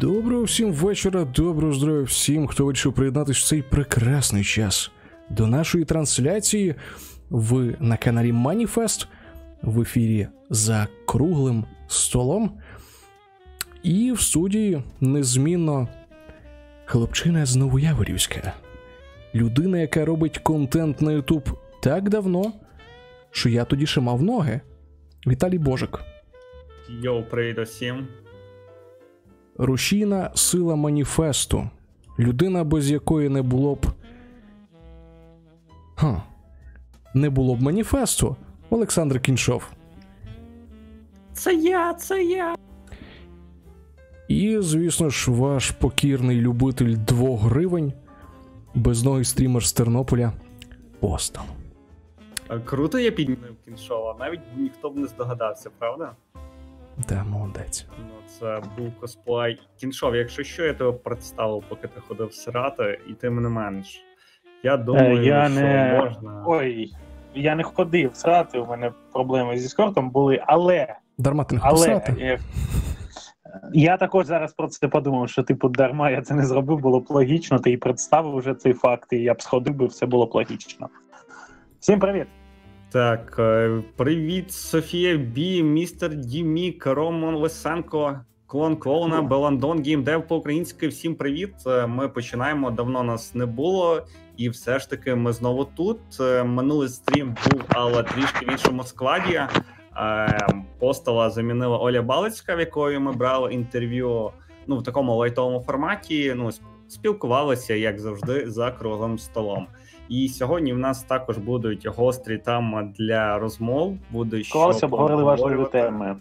Доброго всім вечора, доброго здоров'я всім, хто вирішив приєднатися в цей прекрасний час до нашої трансляції. Ви на каналі Маніфест в ефірі за круглим столом. І в студії незмінно хлопчина з Новояворівська. Людина, яка робить контент на Ютуб так давно, що я тоді ще мав ноги. Віталій Божик. Йоу, привіт усім. Рушійна сила маніфесту. Людина, без якої не було б. Ха. Не було б маніфесту. Олександр Кіншов. Це я, це я. І, звісно ж, ваш покірний любитель двох гривень. Безногий стрімер з Тернополя. Постал. Круто я підняв кіншова, навіть ніхто б не здогадався, правда? Да, молодець. Ну, це був косплей. Кіншов, якщо що, я тебе представив, поки ти ходив сирати, і ти мене менш. Я думаю, Е, я що не... можна. Ой, я не ходив срати, у мене проблеми зі скортом були, але. Дарма ти не але писати. е, я також зараз про це подумав, що типу дарма я це не зробив, було б логічно, ти і представив вже цей факт, і я б сходив би, все було б логічно. Всім привіт! Так, е, привіт, Софія Бі, містер Дімік, Роман Лисенко, клон клоуна, Беландон, геймдев по-українськи. Всім привіт. Е, Ми починаємо. Давно нас не було, і все ж таки ми знову тут. Е, Минулий стрім був, але трішки в іншому складі. Постала замінила Оля Балицька, в якої ми брали інтерв'ю ну в такому лайтовому форматі. Ну спілкувалися, як завжди, за круглим столом. І сьогодні в нас також будуть гострі там для розмов. Буде що обговорили важливі теми.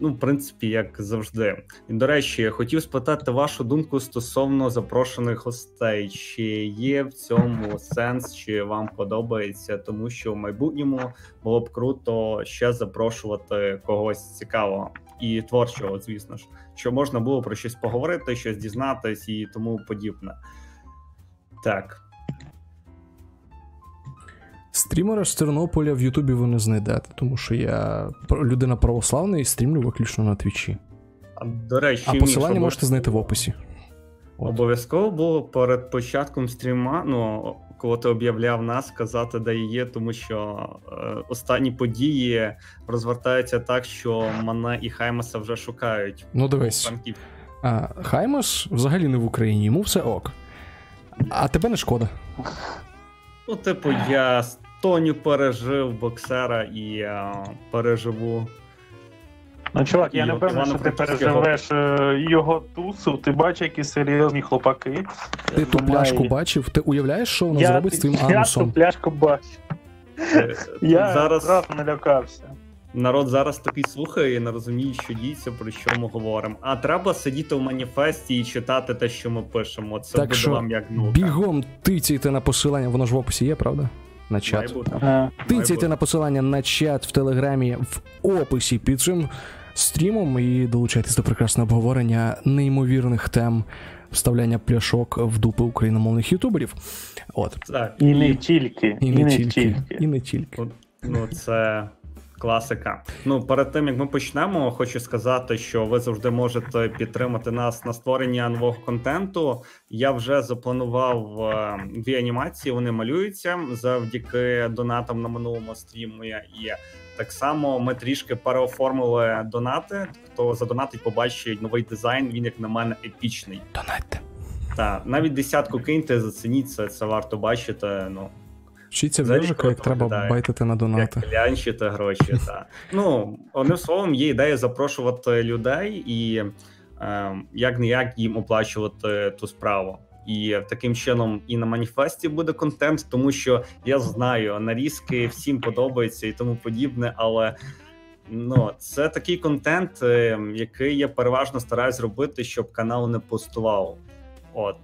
Ну, в принципі, як завжди. І до речі, я хотів спитати вашу думку стосовно запрошених гостей. Чи є в цьому сенс, чи вам подобається, тому що в майбутньому було б круто ще запрошувати когось цікавого і творчого, звісно ж, що можна було про щось поговорити, щось дізнатись і тому подібне. Так. Стрімера з Тернополя в Ютубі ви не знайдете, тому що я людина православна і стрімлю виключно на твічі. А, До речі, А посилання можете обов'язково- знайти в описі. От. Обов'язково було перед початком стріма, ну коли ти об'являв нас, сказати, де є, тому що е, останні події розвертаються так, що мене і Хаймаса вже шукають. Ну дивись. А, Хаймас взагалі не в Україні, йому все ок. А тебе не шкода. Ну, типу, я з Тоню пережив боксера і е, переживу. Ну, чувак, я не певний, що ти переживеш е, його тусу. Ти бачиш, які серйозні хлопаки. Ти ту пляшку бачив, ти уявляєш, що вона зробить з твоїм я ту пляшку бачу. Е, Я зараз налякався. народ зараз такий слухає і не розуміє, що діється, про що ми говоримо. А треба сидіти в маніфесті і читати те, що ми пишемо. Це Так буде що вам як наука. Бігом тицяйте на посилання, воно ж в описі є, правда? На чат. Тицяйте на посилання на чат в телеграмі в описі під цим стрімом і долучайтесь до прекрасного обговорення неймовірних тем вставляння пляшок в дупи україномовних ютуберів. От. Так, І не тільки. І не, тільки, І не тільки. От, Ну, це класика. Ну, перед тим як ми почнемо, хочу сказати, що ви завжди можете підтримати нас на створення нового контенту. Я вже запланував е, дві анімації. Вони малюються завдяки донатам на минулому стрімі. І так само ми трішки переоформили донати. Хто задонатить, побачить новий дизайн. Він, як на мене, епічний. Донатьте. Та навіть десятку киньте, зацініть це, це варто бачити. Ну Вчіться в Йожика, як треба виглядає. байтити на донати. Як клянчити гроші, так. Ну, одним словом, є ідея запрошувати людей і е, як не як їм оплачувати ту справу. І таким чином і на маніфесті буде контент, тому що я знаю, нарізки всім подобаються і тому подібне, але ну, це такий контент, е, який я переважно стараюсь зробити, щоб канал не пустував. От.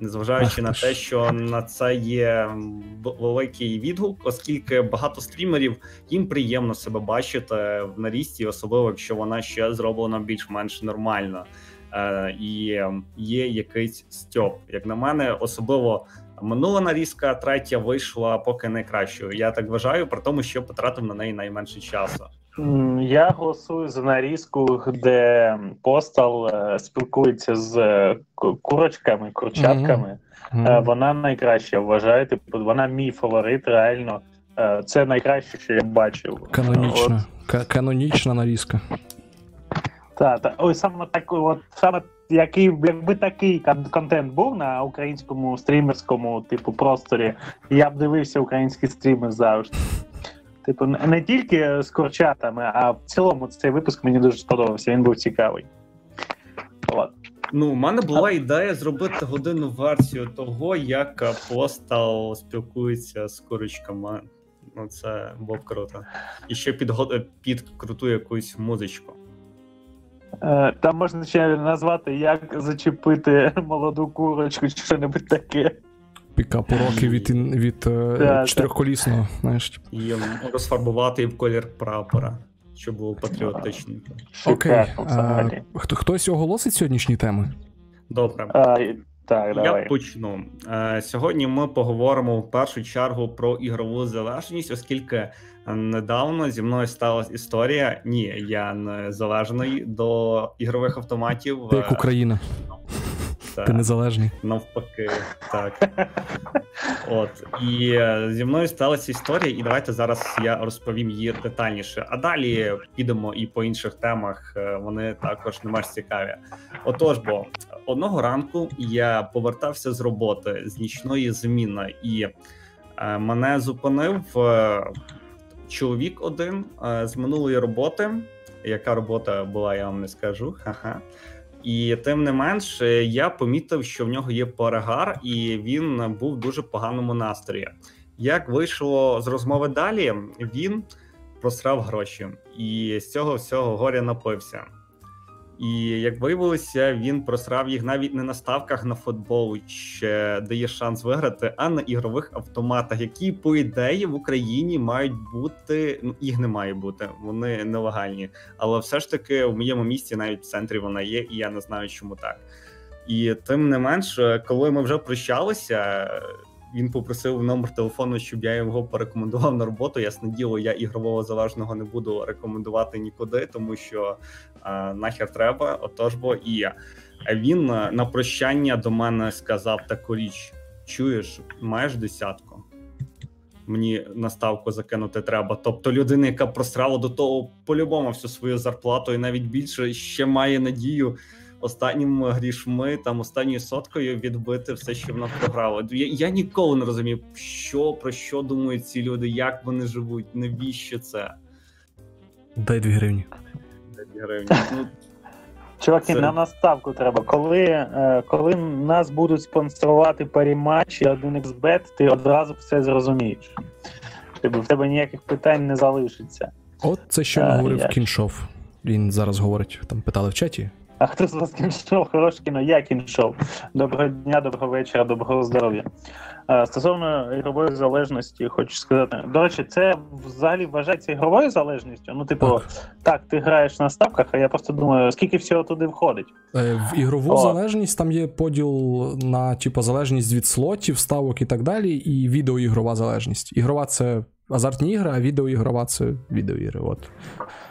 Незважаючи на те, що на це є великий відгук, оскільки багато стрімерів їм приємно себе бачити в нарізці, особливо якщо вона ще зроблена більш-менш нормально. Е, і є якийсь стьоп. Як на мене, особливо минула нарізка, третя вийшла поки найкращою. Я так вважаю, при тому, що потратив на неї найменше часу. Я голосую за нарізку, де постал е, спілкується з е, курочками, курчатками. Mm-hmm. Вона найкраща вважаю. Типу, вона мій фаворит, реально. Це найкраще, що я бачив. Канонічна. От. Канонічна нарізка. Так, так. Ой, саме так, от саме який, якби такий контент був на українському стрімерському, типу, просторі, я б дивився українські стріми завжди. Типу, не тільки з курчатами, а в цілому цей випуск мені дуже сподобався, він був цікавий. От. Ну, у мене була ідея зробити годинну версію того, як постал спілкується з курочками. Ну, це було круто. І ще під, під круту якусь музичку. Е, там можна ще назвати, як зачепити молоду курочку чи що-небудь таке. Пікап уроки від від е, чотирьохколісного, знаєш. І розфарбувати в колір прапора, щоб було патріотичненько. Окей. А, Хтось оголосить сьогоднішні теми? Добре. А, так, Я давай. почну. Е, сьогодні ми поговоримо в першу чергу про ігрову залежність, оскільки недавно зі мною сталася історія. Ні, я не залежний до ігрових автоматів. Як Україна. Та, Ти незалежний. Навпаки, так. От. І е, зі мною сталася історія, і давайте зараз я розповім її детальніше. А далі підемо і по інших темах. Е, вони також не менш цікаві. Отож, бо одного ранку я повертався з роботи з нічної зміни, і е, мене зупинив чоловік один з минулої роботи. Яка робота була, я вам не скажу. Ха-ха. І тим не менш, я помітив, що в нього є перегар, і він був в дуже поганому настрої. Як вийшло з розмови далі, він просрав гроші, і з цього всього горя напився. І як виявилося, він просрав їх навіть не на ставках на футбол, ще дає шанс виграти, а на ігрових автоматах, які по ідеї в Україні мають бути. Ну їх не має бути, вони нелегальні. Але все ж таки в моєму місті навіть в центрі вона є, і я не знаю, чому так. І тим не менш, коли ми вже прощалися, він попросив номер телефону, щоб я його порекомендував на роботу. Ясне діло, я ігрового залежного не буду рекомендувати нікуди, тому що нахер треба. Отож, бо і я. він на прощання до мене сказав таку річ: чуєш, маєш десятку. Мені наставку закинути треба. Тобто людина, яка просрала до того по-любому всю свою зарплату, і навіть більше ще має надію останніми грішми, там останньою соткою відбити все, що вона програла. Я, я ніколи не розумів, що про що думають ці люди, як вони живуть, навіщо це? Дай дві гривні. Гривні. Ну, Чуваки, це... нам наставку треба. Коли е, коли нас будуть спонсорувати паріматч і 1xbet, ти одразу все зрозумієш. Тобто в тебе ніяких питань не залишиться. От це що а, говорив я... Кіншов. Він зараз говорить, там питали в чаті. А хто з вас кіншов? Хороше кіно, я кіншов. Доброго дня, доброго вечора, доброго здоров'я. Стосовно ігрової залежності, хочу сказати. До речі, це взагалі вважається ігровою залежністю. Ну, типу, так, так ти граєш на ставках, а я просто думаю, скільки всього туди входить. Е, в ігрову О. залежність там є поділ на типу, залежність від слотів, ставок і так далі, і відеоігрова залежність. Ігрова це азартні ігри, а відеоігрова це відеоігри. От.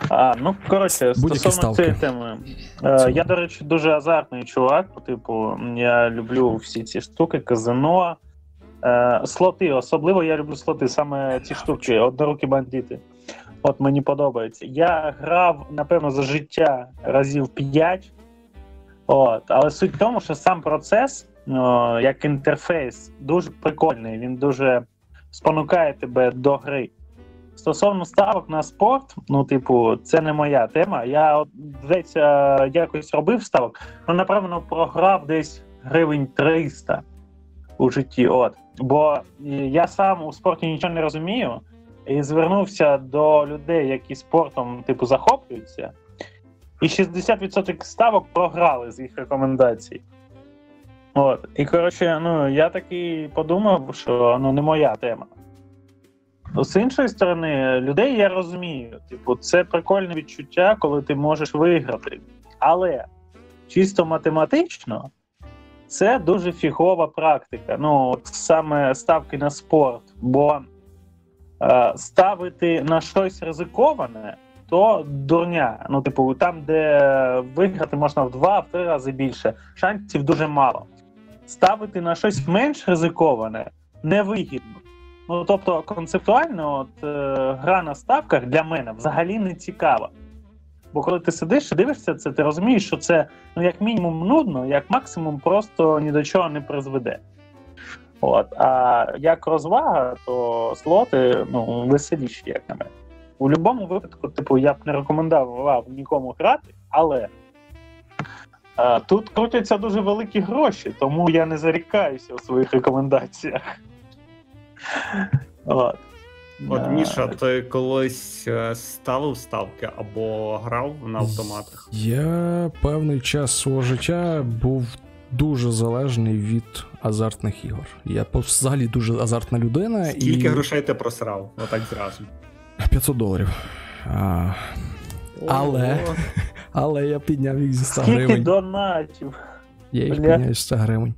А, ну коротше, стосовно цієї теми. Е, я, до речі, дуже азартний чувак. Типу, я люблю всі ці штуки, казино, е, слоти. Особливо я люблю слоти, саме ці штуки, однорукі бандити. От мені подобається. Я грав, напевно, за життя разів 5. От, Але суть в тому, що сам процес, о, як інтерфейс, дуже прикольний. Він дуже спонукає тебе до гри. Стосовно ставок на спорт, ну, типу, це не моя тема. Я десь якось робив ставок, ну, напевно, програв десь гривень 300 у житті. От. Бо я сам у спорті нічого не розумію і звернувся до людей, які спортом типу, захоплюються, і 60% ставок програли з їх рекомендацій. От. І коротше, ну я таки подумав, що ну не моя тема. Ну, з іншої сторони, людей я розумію. Типу, це прикольне відчуття, коли ти можеш виграти. Але чисто математично це дуже фігова практика. Ну, от саме ставки на спорт. Бо е, ставити на щось ризиковане то дурня. Ну, типу, там, де виграти можна в два-три рази більше, шансів дуже мало. Ставити на щось менш ризиковане невигідно. Ну тобто, концептуально, от е, гра на ставках для мене взагалі не цікава. Бо коли ти сидиш і дивишся це, ти розумієш, що це ну як мінімум нудно, як максимум просто ні до чого не призведе. От. А як розвага, то слоти ну, веселіші, як на мене. У будь-якому випадку, типу, я б не рекомендував нікому грати, але тут крутяться дуже великі гроші, тому я не зарікаюся у своїх рекомендаціях. От. От, Міша, ти колись е, ставив ставки або грав на автоматах? Я певний час свого життя був дуже залежний від азартних ігор. Я взагалі дуже азартна людина. Скільки і... грошей ти просрав? Отак зразу. 500 доларів. А... Але але я підняв їх зі 100 Скільки гривень. донатів? Я їх підняв зі 100 гривень.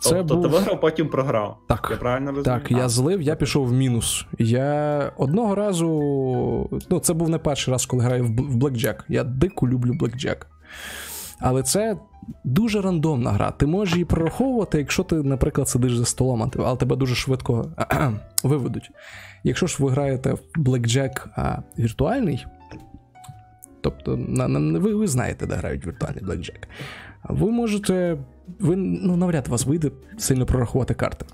Це тобто був... ти виграв, потім програв. Так, я правильно розумію? Так, я злив, я пішов в мінус. Я одного разу. Ну, це був не перший раз, коли граю в Блекджек. Я дико люблю Блекджек. Але це дуже рандомна гра. Ти можеш її прораховувати, якщо ти, наприклад, сидиш за столом, але тебе дуже швидко виведуть. Якщо ж ви граєте в Blackjack а, віртуальний, тобто на, на, ви, ви знаєте, де грають віртуальний Blackjack, ви можете. Ви ну, навряд вас вийде сильно прорахувати карти.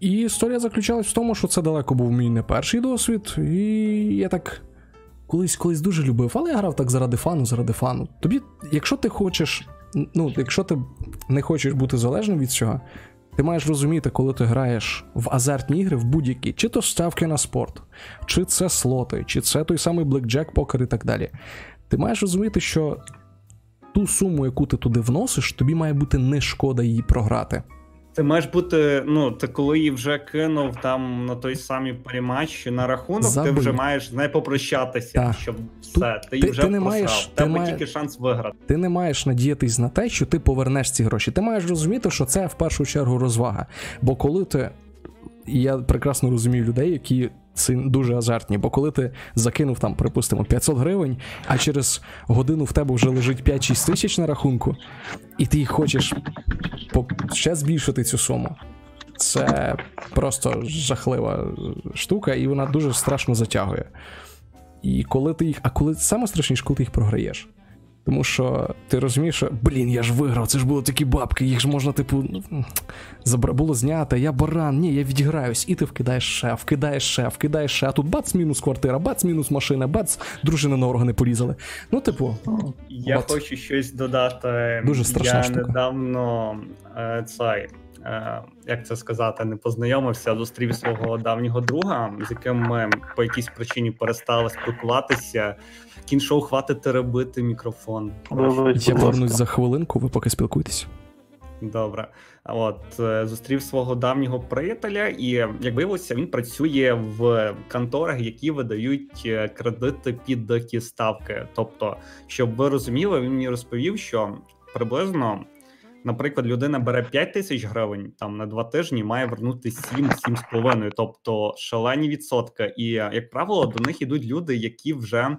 І історія заключалась в тому, що це далеко був мій не перший досвід, і я так колись колись дуже любив, але я грав так заради фану, заради фану. Тобі, якщо ти хочеш, ну, якщо ти не хочеш бути залежним від цього, ти маєш розуміти, коли ти граєш в азартні ігри в будь-які, чи то ставки на спорт, чи це слоти, чи це той самий блекджек, покер і так далі. Ти маєш розуміти, що ту суму, яку ти туди вносиш, тобі має бути не шкода її програти. Ти маєш бути, ну, ти коли її вже кинув там на той самий перематч на рахунок, Забив. ти вже маєш не попрощатися, так. щоб все, ти, ти вже ти не маєш, тебе має... тільки шанс виграти. Ти не маєш надіятись на те, що ти повернеш ці гроші. Ти маєш розуміти, що це в першу чергу розвага. Бо коли ти. Я прекрасно розумію людей, які дуже азартні, бо коли ти закинув там, припустимо, 500 гривень, а через годину в тебе вже лежить 5-6 тисяч на рахунку, і ти хочеш ще збільшити цю суму. Це просто жахлива штука, і вона дуже страшно затягує. І коли ти їх. А коли саме страшніше, коли ти їх програєш. Тому що ти розумієш, що блін, я ж виграв, це ж були такі бабки, їх ж можна, типу, ну, забра... було знято, я баран, ні, я відіграюсь, і ти вкидаєш ще, вкидаєш ще, вкидаєш ще, а тут бац, мінус квартира, бац, мінус машина, бац, дружина на органи порізали. Ну, типу, я от. хочу щось додати. Дуже страшна Я штука. недавно е, цей. Е, як це сказати, не познайомився, зустрів свого давнього друга, з яким ми по якійсь причині перестали спілкуватися. Кіншоу хватити робити мікрофон. Я повернусь за хвилинку, ви поки спілкуєтесь. Добре, от е, зустрів свого давнього приятеля, і як виявилося, він працює в конторах, які видають е, кредити під такі ставки. Тобто, щоб ви розуміли, він мені розповів, що приблизно наприклад, людина бере 5 тисяч гривень там на два тижні, має вернути 7-7,5, тобто шалені відсотки. І як правило, до них ідуть люди, які вже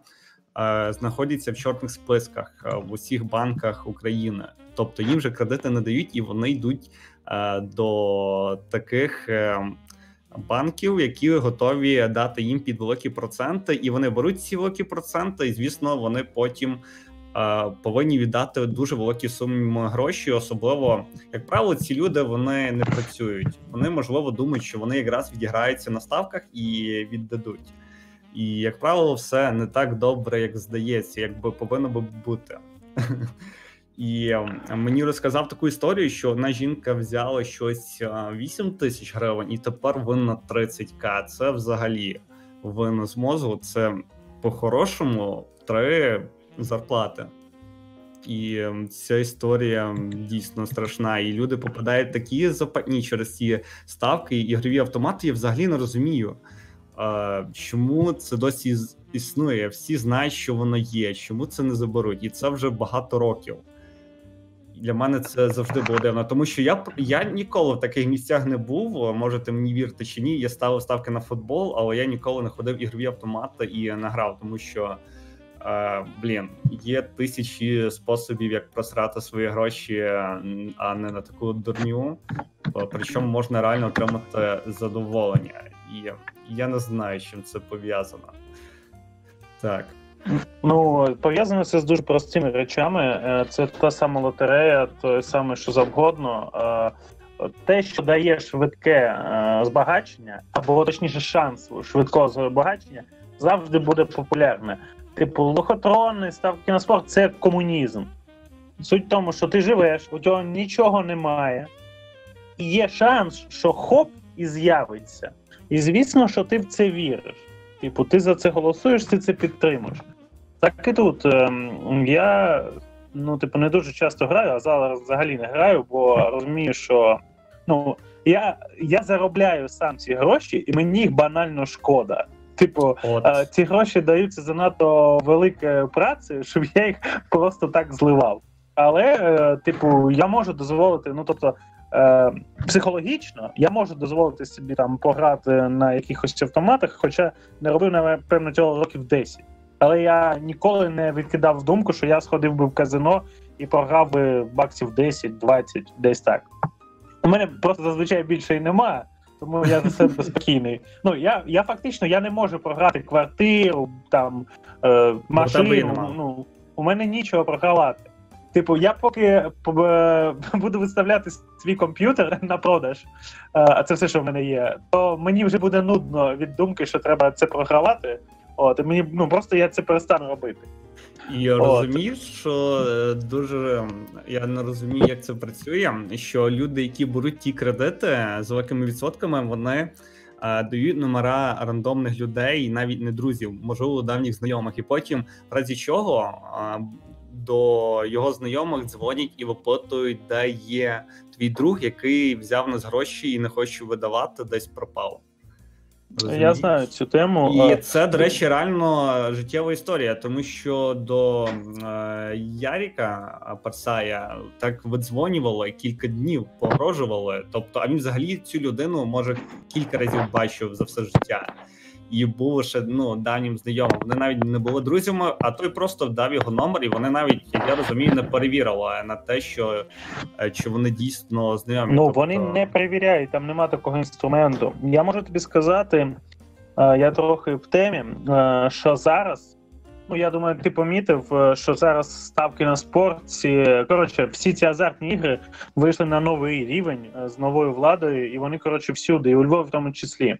знаходяться в чорних списках е, в усіх банках України. Тобто їм вже кредити не дають, і вони йдуть е, до таких. Е, Банків, які готові дати їм під великі проценти, і вони беруть ці великі проценти, і звісно, вони потім повинні віддати дуже великі суми гроші. Особливо, як правило, ці люди вони не працюють. Вони можливо думають, що вони якраз відіграються на ставках і віддадуть. І як правило, все не так добре, як здається, якби повинно би бути. І мені розказав таку історію, що одна жінка взяла щось 8 тисяч гривень, і тепер винна 30к. Це взагалі винос мозгу. Це по-хорошому три зарплати. І ем, ця історія дійсно страшна. І люди попадають такі запатні через ці ставки. і Ігрові автомати я взагалі не розумію, чому це досі існує. Всі знають, що воно є, чому це не заберуть, і це вже багато років. для мене це завжди було дивно, тому що я я ніколи в таких місцях не був. Можете мені вірити чи ні. Я ставив ставки на футбол, але я ніколи не ходив ігрові автомати і не грав, тому що е, блін, є тисячі способів, як просрати свої гроші, а не на таку дурню. Причому можна реально отримати задоволення, і я не знаю, чим це пов'язано. Так. Ну, пов'язано це з дуже простими речами. Е, це та сама лотерея, то саме що завгодно. Е, те, що дає швидке е, збагачення, або точніше шанс швидкого збагачення, завжди буде популярне. Типу, лохотрони, ставки на спорт це комунізм. Суть в тому, що ти живеш, у цього нічого немає, і є шанс, що хоп і з'явиться. І звісно, що ти в це віриш. Типу, ти за це голосуєш, ти це підтримуєш. Так і тут. Ем, я ну, типу, не дуже часто граю, а зараз взагалі не граю, бо розумію, що ну, я я заробляю сам ці гроші, і мені їх банально шкода. Типу, е, ці гроші даються занадто великою працею, щоб я їх просто так зливав. Але, е, типу, я можу дозволити, ну тобто. Е, психологічно я можу дозволити собі там пограти на якихось автоматах, хоча не робив напевно цього років 10. Але я ніколи не відкидав думку, що я сходив би в казино і програв би баксів 10-20, десь так. У мене просто зазвичай більше і немає, тому я за себе спокійний. Ну я я фактично я не можу програти квартиру, там е, машину. Ну у мене нічого програвати. Типу, я поки е, буду виставляти свій комп'ютер на продаж, е, а це все, що в мене є, то мені вже буде нудно від думки, що треба це програвати. От, і мені ну просто я це перестану робити. І розумієш, що е, дуже я не розумію, як це працює. Що люди, які беруть ті кредити з великими відсотками, вони а, дають номера рандомних людей, навіть не друзів, можливо, давніх знайомих, і потім, в разі чого а, до його знайомих дзвонять і випитують, де є твій друг, який взяв нас гроші і не хоче видавати, десь пропав. Розумієш? Я знаю цю тему. І це, до речі, реально життєва історія, тому що до е, Яріка Парсая так видзвонювали кілька днів, погрожували. Тобто, а він взагалі цю людину може кілька разів бачив за все життя і був ще ну давнім знайомим. Вони навіть не були друзями, а той просто дав його номер, і вони навіть я розумію, не перевірили на те, що е, чи вони дійсно знайомі. Ну тобто... вони не перевіряють, там нема такого інструменту. Я можу тобі сказати, е, я трохи в темі, е, що зараз. Ну, я думаю, ти помітив, що зараз ставки на спорт. Ці, коротше, всі ці азартні ігри вийшли на новий рівень з новою владою, і вони коротше всюди, і у Львові в тому числі.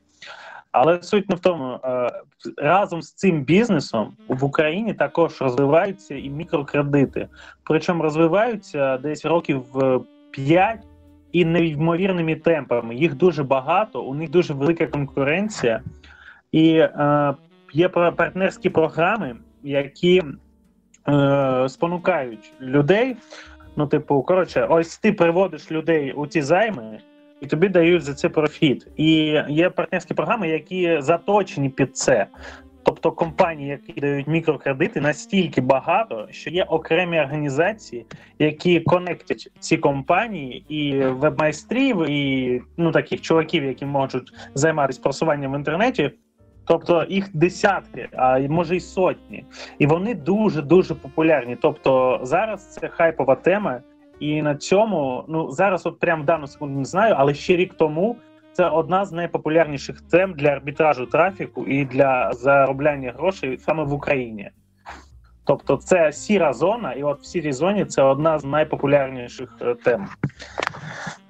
Але суть не в тому, е, разом з цим бізнесом в Україні також розвиваються і мікрокредити. Причому розвиваються десь років 5 і неймовірними темпами. Їх дуже багато, у них дуже велика конкуренція, і е, є партнерські програми, які е, спонукають людей. Ну, типу, коротше, ось ти приводиш людей у ці займи і тобі дають за це профіт. І є партнерські програми, які заточені під це. Тобто компанії, які дають мікрокредити, настільки багато, що є окремі організації, які конектять ці компанії і вебмайстрів, і ну таких чуваків, які можуть займатися просуванням в інтернеті. Тобто їх десятки, а може й сотні, і вони дуже дуже популярні. Тобто зараз це хайпова тема. І на цьому, ну зараз, от прямо в дану секунду не знаю, але ще рік тому це одна з найпопулярніших тем для арбітражу трафіку і для заробляння грошей саме в Україні. Тобто, це сіра зона, і от в сірій зоні це одна з найпопулярніших е, тем.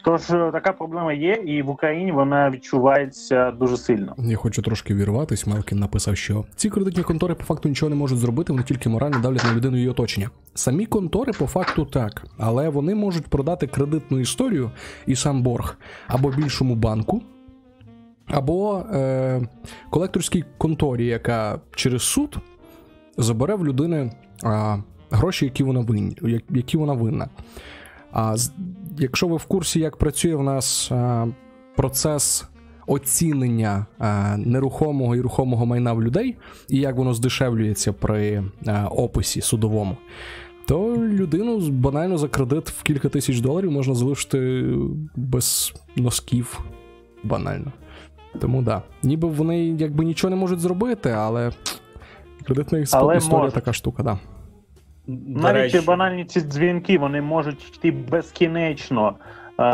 Тож е, така проблема є, і в Україні вона відчувається дуже сильно. Я хочу трошки вірватись. Мелкін написав, що ці кредитні контори по факту нічого не можуть зробити, вони тільки морально давлять на людину і оточення. Самі контори по факту так, але вони можуть продати кредитну історію і сам борг або більшому банку. Або е, колекторській конторі, яка через суд забере в людини а, гроші, які вона винні, які вона винна. А якщо ви в курсі, як працює в нас а, процес оцінення а, нерухомого і рухомого майна в людей, і як воно здешевлюється при а, описі судовому, то людину банально за кредит в кілька тисяч доларів можна залишити без носків. Банально. Тому да. Ніби вони якби нічого не можуть зробити, але кредитна історія можуть. така штука, да. Навіть речі... банальні ці дзвінки вони можуть йти безкінечно.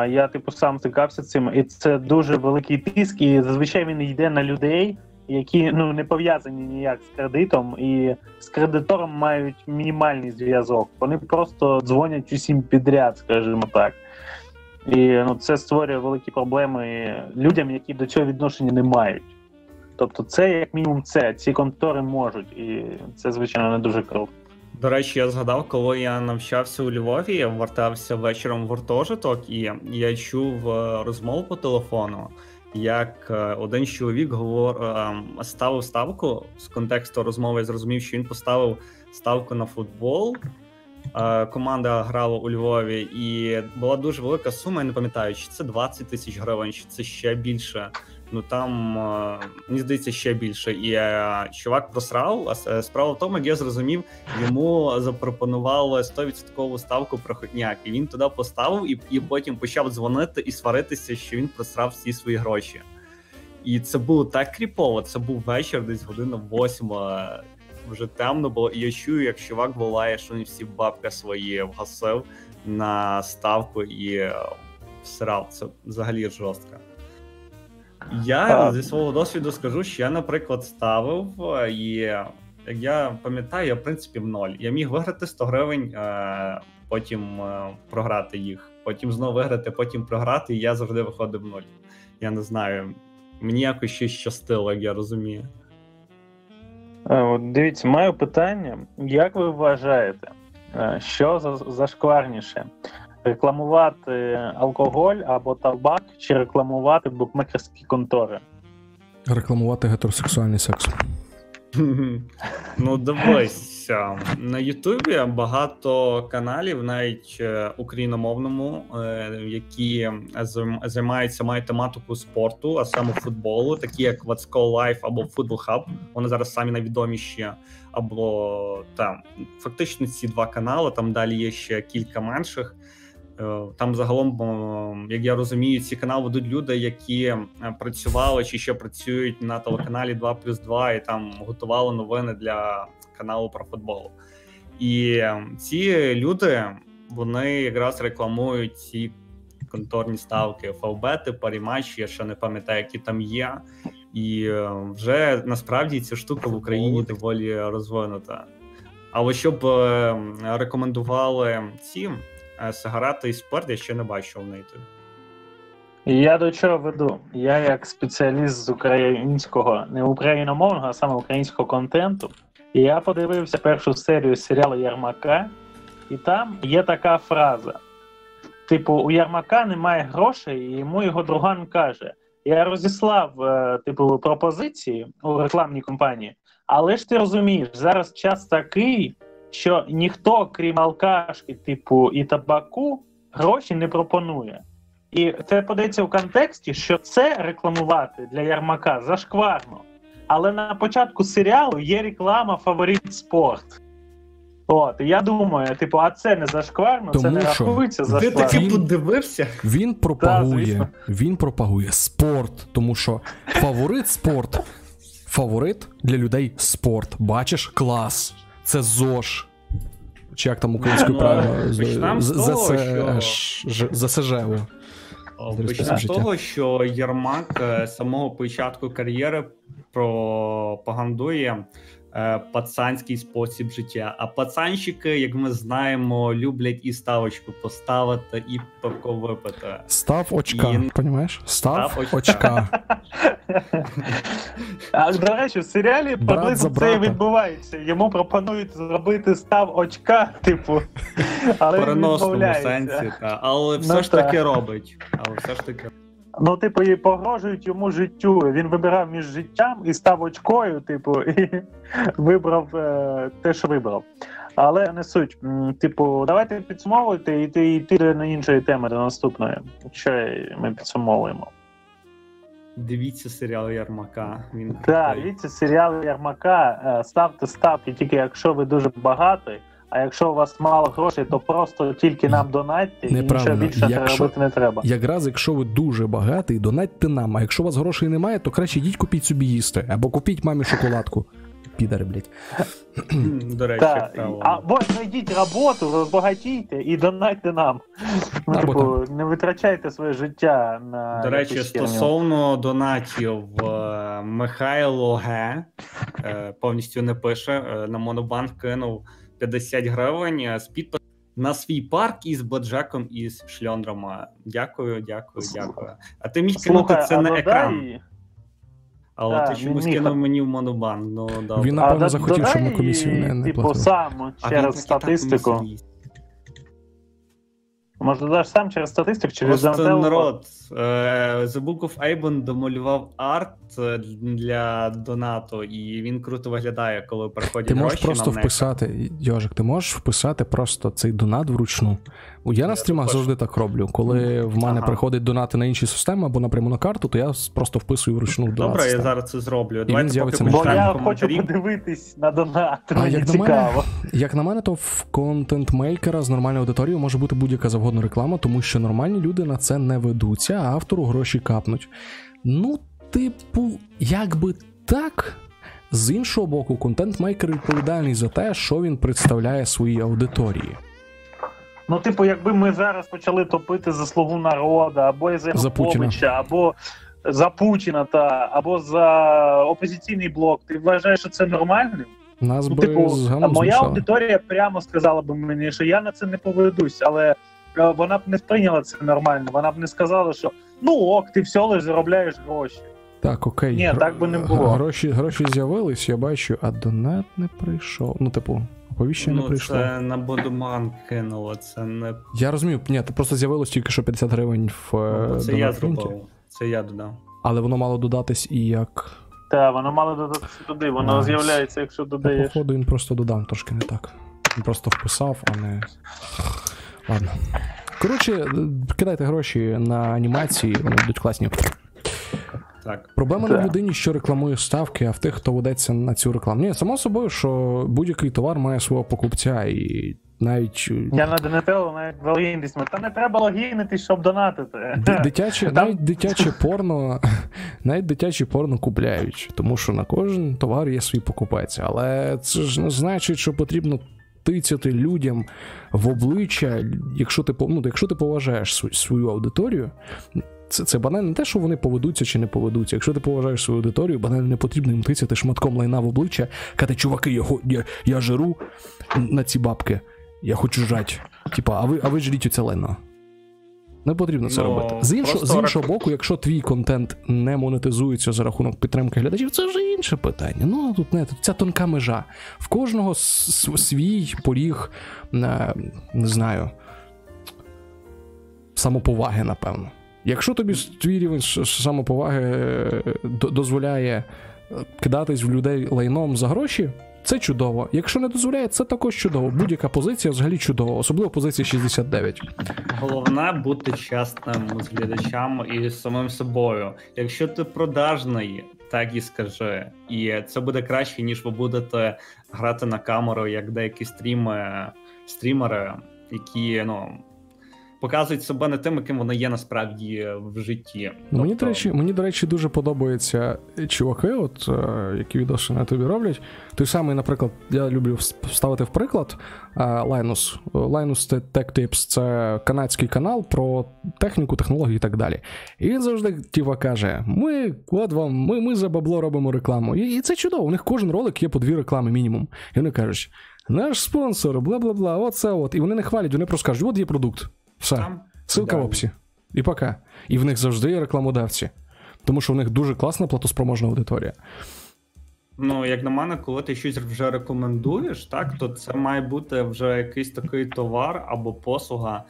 Я, типу, сам стикався цим, і це дуже великий тиск, і зазвичай він йде на людей, які ну не пов'язані ніяк з кредитом, і з кредитором мають мінімальний зв'язок. Вони просто дзвонять усім підряд, скажімо так. І ну, це створює великі проблеми людям, які до цього відношення не мають. Тобто, це як мінімум це. Ці контори можуть, і це звичайно не дуже круто. До речі, я згадав, коли я навчався у Львові, я вертався вечором в гуртожиток, і я чув е, розмову по телефону, як е, один чоловік говор... Е, ставив ставку з контексту розмови. Я зрозумів, що він поставив ставку на футбол. Команда грала у Львові, і була дуже велика сума. Я не пам'ятаю, чи це 20 тисяч гривень, чи це ще більше ну там е, мені здається ще більше. І е, чувак просрав. А е, справа в тому, як я зрозумів, йому запропонували 100% ставку проходняк. І він туди поставив, і і потім почав дзвонити і сваритися, що він просрав всі свої гроші. І це було так кріпово. Це був вечір, десь година восьма. Вже темно було, і я чую, як чувак волає, що він всі бабки свої вгасив на ставку і всрав. Це взагалі жорстко. Я зі свого досвіду скажу, що я, наприклад, ставив, і як я пам'ятаю, я в принципі в ноль. Я міг виграти 100 гривень, потім програти їх, потім знову виграти, потім програти, і я завжди виходив в нуль. Я не знаю. Мені якось щось щастило, як я розумію. Дивіться, маю питання. Як ви вважаєте, що зашкварніше? Рекламувати алкоголь або табак, чи рекламувати букмекерські контори? Рекламувати гетеросексуальний секс. Ну, дивися, на Ютубі багато каналів, навіть е, україномовному, е, які займаються мають тематику спорту, а саме футболу, такі як Вацко Life або Football Hub. Вони зараз самі найвідоміші. Або там фактично ці два канали. Там далі є ще кілька менших. Е, там загалом, як я розумію, ці канали ведуть люди, які е, працювали чи ще працюють на телеканалі 2 плюс 2 і там готували новини для каналу про футбол. І е, ці люди вони якраз рекламують ці конторні ставки, фавбети, паріматчі, я ще не пам'ятаю, які там є. І вже насправді ця штука в Україні доволі розвинута. Але щоб рекомендували ці сигарети і спорт я ще не бачив на ютубі. Я до чого веду? Я як спеціаліст з українського, не україномовного, а саме українського контенту. Я подивився першу серію серіалу Ярмака, і там є така фраза: типу, у Ярмака немає грошей, і йому його друган каже: Я розіслав, е, типу, пропозиції у рекламній компанії, але ж ти розумієш, зараз час такий, що ніхто, крім алкашки, типу і табаку, гроші не пропонує. І це подається в контексті, що це рекламувати для Ярмака зашкварно. Але на початку серіалу є реклама фаворит спорт. От, я думаю, типу, а це не зашкварно, Тому це не рахується зашкварно. Ти таки подивився? Він пропагує, да, він пропагує спорт, тому що фаворит спорт, фаворит для людей спорт. Бачиш, клас це ЗОЖ. Чи як там українською ну, правильно? ЗСЖ. Почнемо з того, що Єрмак з самого початку кар'єри пропагандує Е, пацанський спосіб життя. А пацанщики, як ми знаємо, люблять і ставочку поставити, і пивко випити. Став очка, і... понімаєш? Став, Став очка. очка. А до речі, в серіалі приблизно це відбувається. Йому пропонують зробити став очка, типу, але він відмовляється. сенсі, та. але все ну, ж таки робить. Але все ж таки. Ну, типу, і погрожують йому життю. Він вибирав між життям і став очкою, типу, і вибрав е, те, що вибрав. Але не суть. Типу, давайте підсумовуйте і йти, йти на іншої теми до наступної. Що ми підсумовуємо. Дивіться серіал Ярмака. Він Так, дивіться серіал Ярмака. Е, ставте ставки, тільки якщо ви дуже багатий. А якщо у вас мало грошей, то просто тільки нам донатьте і нічого більше якщо, робити не треба. Якраз якщо ви дуже багатий, донатьте нам. А якщо у вас грошей немає, то краще йдіть купіть собі їсти або купіть мамі шоколадку. Підари, блядь. До речі, Або знайдіть роботу, розбагатійте і донатьте нам. Ну, типу, не витрачайте своє життя на. До речі, стосовно донатів, е, Михайло Г. Е, повністю не пише. Е, на Монобанк кинув 50 гривень з підписом на свій парк із Бладжаком і з шльондрами. Дякую, дякую, дякую. А ти міг кинути це на екран. Але так, ти чомусь кинув мені в монобанк. Ну, добре. Він, напевно, захотів, щоб на комісію не, не Типу, сам через статистику. Може, додаш сам через статистику, через Просто народ. Е, The Book of Aben домалював арт е, для донату, і він круто виглядає, коли приходять Ти можеш просто вписати, Йожик, ти можеш вписати просто цей донат вручну. Я на стрімах також. завжди так роблю. Коли в мене ага. приходить донати на інші системи або напряму на карту, то я просто вписую вручну донат. Добре, я зараз це зроблю. І він з'явиться Бо я хочу подивитись на донат. А мені як цікаво. На мене, як на мене, то в контент-мейкера з нормальною аудиторією може бути будь-яка завгодна реклама, тому що нормальні люди на це не ведуться, а автору гроші капнуть. Ну, типу, якби так. З іншого боку, контент-мейкер відповідальний за те, що він представляє своїй аудиторії. Ну, типу, якби ми зараз почали топити за слугу народу, або за Януковича, або за Путіна, та або за опозиційний блок, ти вважаєш, що це нормальним? Нас ну, би типу, моя аудиторія прямо сказала б мені, що я на це не поведусь, але вона б не сприйняла це нормально. Вона б не сказала, що ну ок, ти все лише заробляєш гроші. Так, окей. Ні, так би не було. Гроші гроші з'явились, я бачу, а донат не прийшов. Ну, типу, Оповіщення ну, не прийшло. Це на Бодуман кинуло, це не. Я розумію, ні, це просто з'явилось тільки що 50 гривень в. Ну, це я зробив. Це я додав. Але воно мало додатись і як. Так, воно мало додатися туди, воно а, з'являється, якщо додаєш. Походу, він просто додав трошки не так. Він просто вписав, а не. Ладно. Коротше, кидайте гроші на анімації, вони будуть класні. Так. Проблема не в людині, що рекламує ставки, а в тих, хто ведеться на цю рекламу. Ні, само собою, що будь-який товар має свого покупця і. Навіть е, я на Донателло навіть логінність. Та не треба логінити, щоб донатити. Дитяче, Там... навіть дитяче порно, навіть дитяче порно купляють, тому що на кожен товар є свій покупець. Але це ж не значить, що потрібно тицяти людям в обличчя, якщо ти ну, якщо ти поважаєш свою аудиторію. Це це банально не те, що вони поведуться чи не поведуться. Якщо ти поважаєш свою аудиторію, банально не потрібно їм тицяти шматком лайна в обличчя, казати, чуваки, я я, я жиру на ці бабки, я хочу жать. Типа, а ви а ви жріть оце лайно. Не потрібно це no, робити. З іншого з іншого боку, якщо твій контент не монетизується за рахунок підтримки глядачів, це вже інше питання. Ну тут не тут ця тонка межа. В кожного свій поріг, не, не знаю, самоповаги, напевно. Якщо тобі твій рівень самоповаги е, дозволяє е, кидатись в людей лайном за гроші, це чудово. Якщо не дозволяє, це також чудово. Будь-яка позиція взагалі чудова, особливо позиція 69. Головне бути чесним з глядачами і з самим собою. Якщо ти продажний, так і скажи. І це буде краще, ніж ви будете грати на камеру, як деякі стріми, стрімери, які ну показують себе не тим, яким вони є насправді в житті. Тобто... Мені до речі, мені до речі, дуже подобаються чуваки, от е, які відоси на тобі роблять. Той самий, наприклад, я люблю вставити в приклад Linus. Linus Tech Tips — це канадський канал про техніку, технології і так далі. І він завжди тіва каже: Ми от вам, ми ми за бабло робимо рекламу. І, і це чудово. У них кожен ролик є по дві реклами мінімум. І вони кажуть. Наш спонсор, бла бла бла, оце от. І вони не хвалять, вони просто кажуть, от є продукт. Все. Там? Ссылка да. в описі. І пока. І в них завжди є рекламодавці. Тому що в них дуже класна платоспроможна аудиторія. Ну, як на мене, коли ти щось вже рекомендуєш, так, то це має бути вже якийсь такий товар або послуга,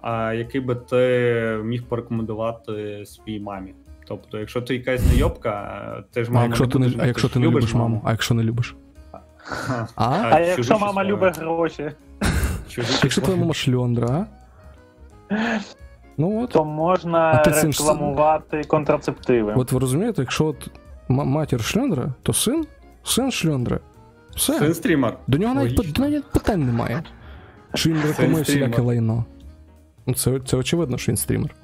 а, який би ти міг порекомендувати своїй мамі. Тобто, якщо ти якась знайомка, ти ж мама. А якщо не ти не, а якщо ти не любиш маму, маму, а якщо не любиш? А, а, а якщо мама любить гроші. Якщо твоя мама шльондра, а? Ну, от. То можна рекламувати син... контрацептиви. От ви розумієте, якщо от матір шльондра, то син син шльондра. Все. Син стрімер. До нього навіть, навіть питань немає. Що він рекламує всіляке лайно. Ну, це це очевидно, що він стрімер.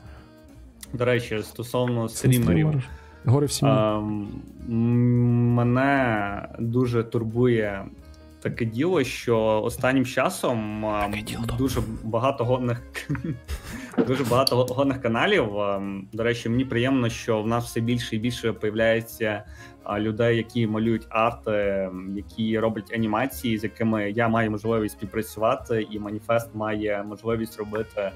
До речі, стосовно стрімерів. Горе всім. Мене дуже турбує таке діло, що останнім часом дуже багато годних дуже багато годних каналів. До речі, мені приємно, що в нас все більше і більше появляється людей, які малюють арти, які роблять анімації, з якими я маю можливість співпрацювати, і маніфест має можливість робити.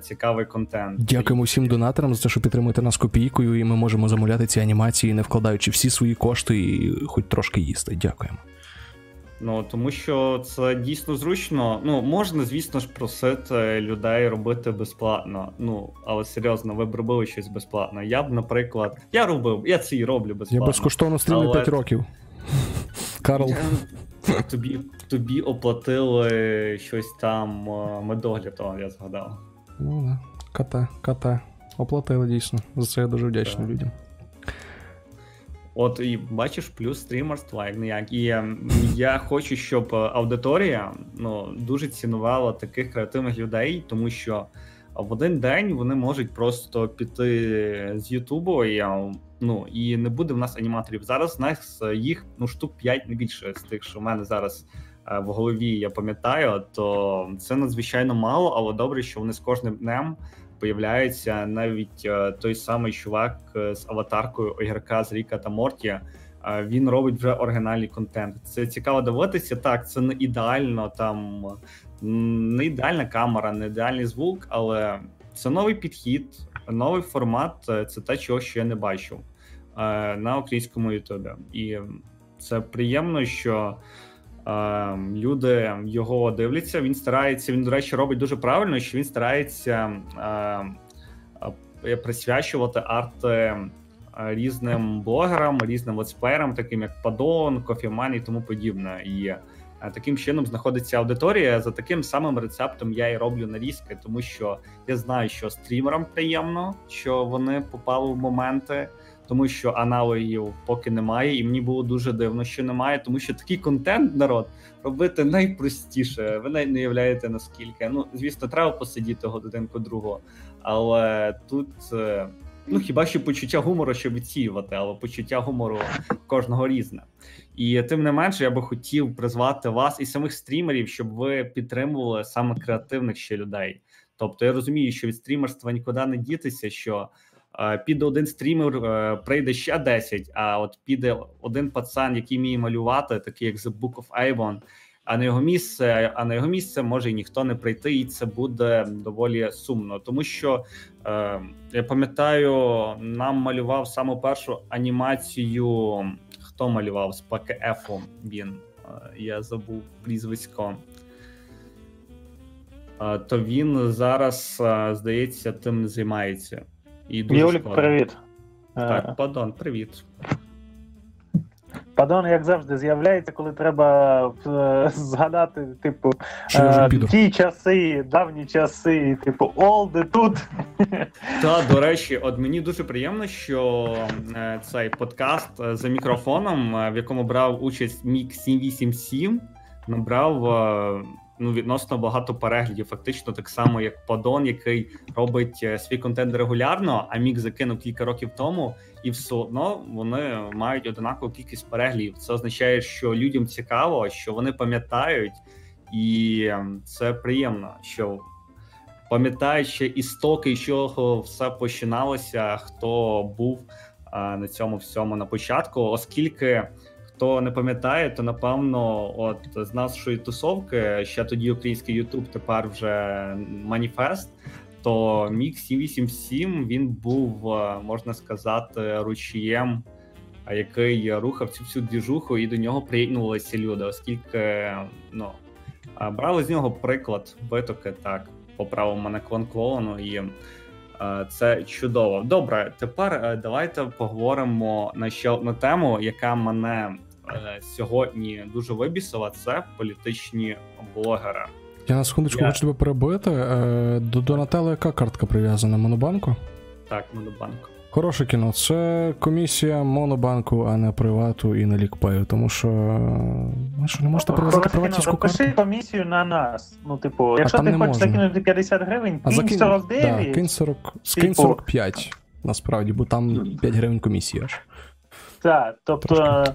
Цікавий контент. Дякуємо всім донаторам за те, що підтримуєте нас копійкою, і ми можемо замовляти ці анімації, не вкладаючи всі свої кошти і хоч трошки їсти. Дякуємо. Ну тому що це дійсно зручно. Ну можна, звісно ж, просити людей робити безплатно. Ну але серйозно, ви б робили щось безплатно. Я б, наприклад, я робив, я це і роблю безплатно. Я безкоштовно стрімлю але... 5 років. Карл. Тобі тобі оплатили щось там медогляд, я згадав. Ну да, кота, кота. Оплатили дійсно. За це я дуже вдячний так. людям. От і бачиш, плюс стрімерство, як ніяк. І ем, я хочу, щоб аудиторія ну дуже цінувала таких креативних людей, тому що в один день вони можуть просто піти з Ютубу і ем, ну і не буде в нас аніматорів. Зараз у нас їх ну штук 5 не більше з тих, що в мене зараз е, в голові я пам'ятаю, то це надзвичайно мало, але добре, що вони з кожним днем появляється навіть е, той самий чувак е, з аватаркою огірка з Ріка та Морті. Е, він робить вже оригінальний контент. Це цікаво дивитися. Так, це не ідеально, там не ідеальна камера, не ідеальний звук, але це новий підхід, новий формат. Це те, чого ще я не бачив на українському ютубі. І це приємно, що люди його дивляться. Він старається. Він, до речі, робить дуже правильно, що він старається ем, е, присвячувати арти е, різним блогерам, різним летсплеєрам, таким як Падон, Кофіман і тому подібне. І е, таким чином знаходиться аудиторія. За таким самим рецептом я і роблю нарізки, тому що я знаю, що стрімерам приємно, що вони попали в моменти тому що аналогів поки немає, і мені було дуже дивно, що немає, тому що такий контент народ робити найпростіше. Ви навіть не уявляєте наскільки. Ну звісно, треба посидіти годинку другого, але тут. Е, ну, хіба що почуття гумору, щоб відсіювати, але почуття гумору кожного різне. І тим не менше, я би хотів призвати вас і самих стрімерів, щоб ви підтримували саме креативних ще людей. Тобто я розумію, що від стрімерства нікуди не дітися, що піде один стрімер, е, прийде ще 10, А от піде один пацан, який вміє малювати, такий як The Book of Avon, а на його місце, а на його місце може і ніхто не прийти, і це буде доволі сумно. Тому що е, я пам'ятаю, нам малював саму першу анімацію. Хто малював з ПКФ? Він е, я забув прізвисько. Е, то він зараз здається тим не займається. І дуже Юлік, складно. привіт. Так, е. Падон, привіт. Падон, як завжди, з'являється, коли треба е, згадати, типу, е, ті часи, давні часи, типу, олди тут. Так, до речі, от мені дуже приємно, що е, цей подкаст е, за мікрофоном, в якому брав участь Мік 787, набрав ну відносно багато переглядів. Фактично, так само, як Падон, який робить е, свій контент регулярно, а мік закинув кілька років тому, і все одно вони мають однакову кількість переглядів. Це означає, що людям цікаво, що вони пам'ятають, і ем, це приємно, що пам'ятають ще істоки, з чого все починалося, хто був а, на цьому всьому на початку, оскільки. Хто не пам'ятає, то напевно, от з нашої тусовки ще тоді український Ютуб, тепер вже маніфест. То мік 787 він був, е, можна сказати, ручієм, який рухав цю всю двіжуху, і до нього приєднувалися люди, оскільки ну брали з нього приклад витоки так по праву мене клон і е, це чудово. Добре, тепер е, давайте поговоримо на ще одну тему, яка мене Е, сьогодні дуже вибісила, це політичні блогери. Я на секундочку Я... хочу тебе перебити. Е, до Донателла яка картка прив'язана? Монобанку? Так, Монобанку. Хороше кіно. Це комісія монобанку, а не привату і не лікпею, тому що. Ви що не можете привозити приватівську карту? Запиши комісію на нас. Ну, типу, якщо ти хочеш закинути 50 гривень, кинь закин... 49. Да, кинь 40... Скинь типу... 45, насправді, бо там 5 гривень комісія аж. Так, тобто. Е,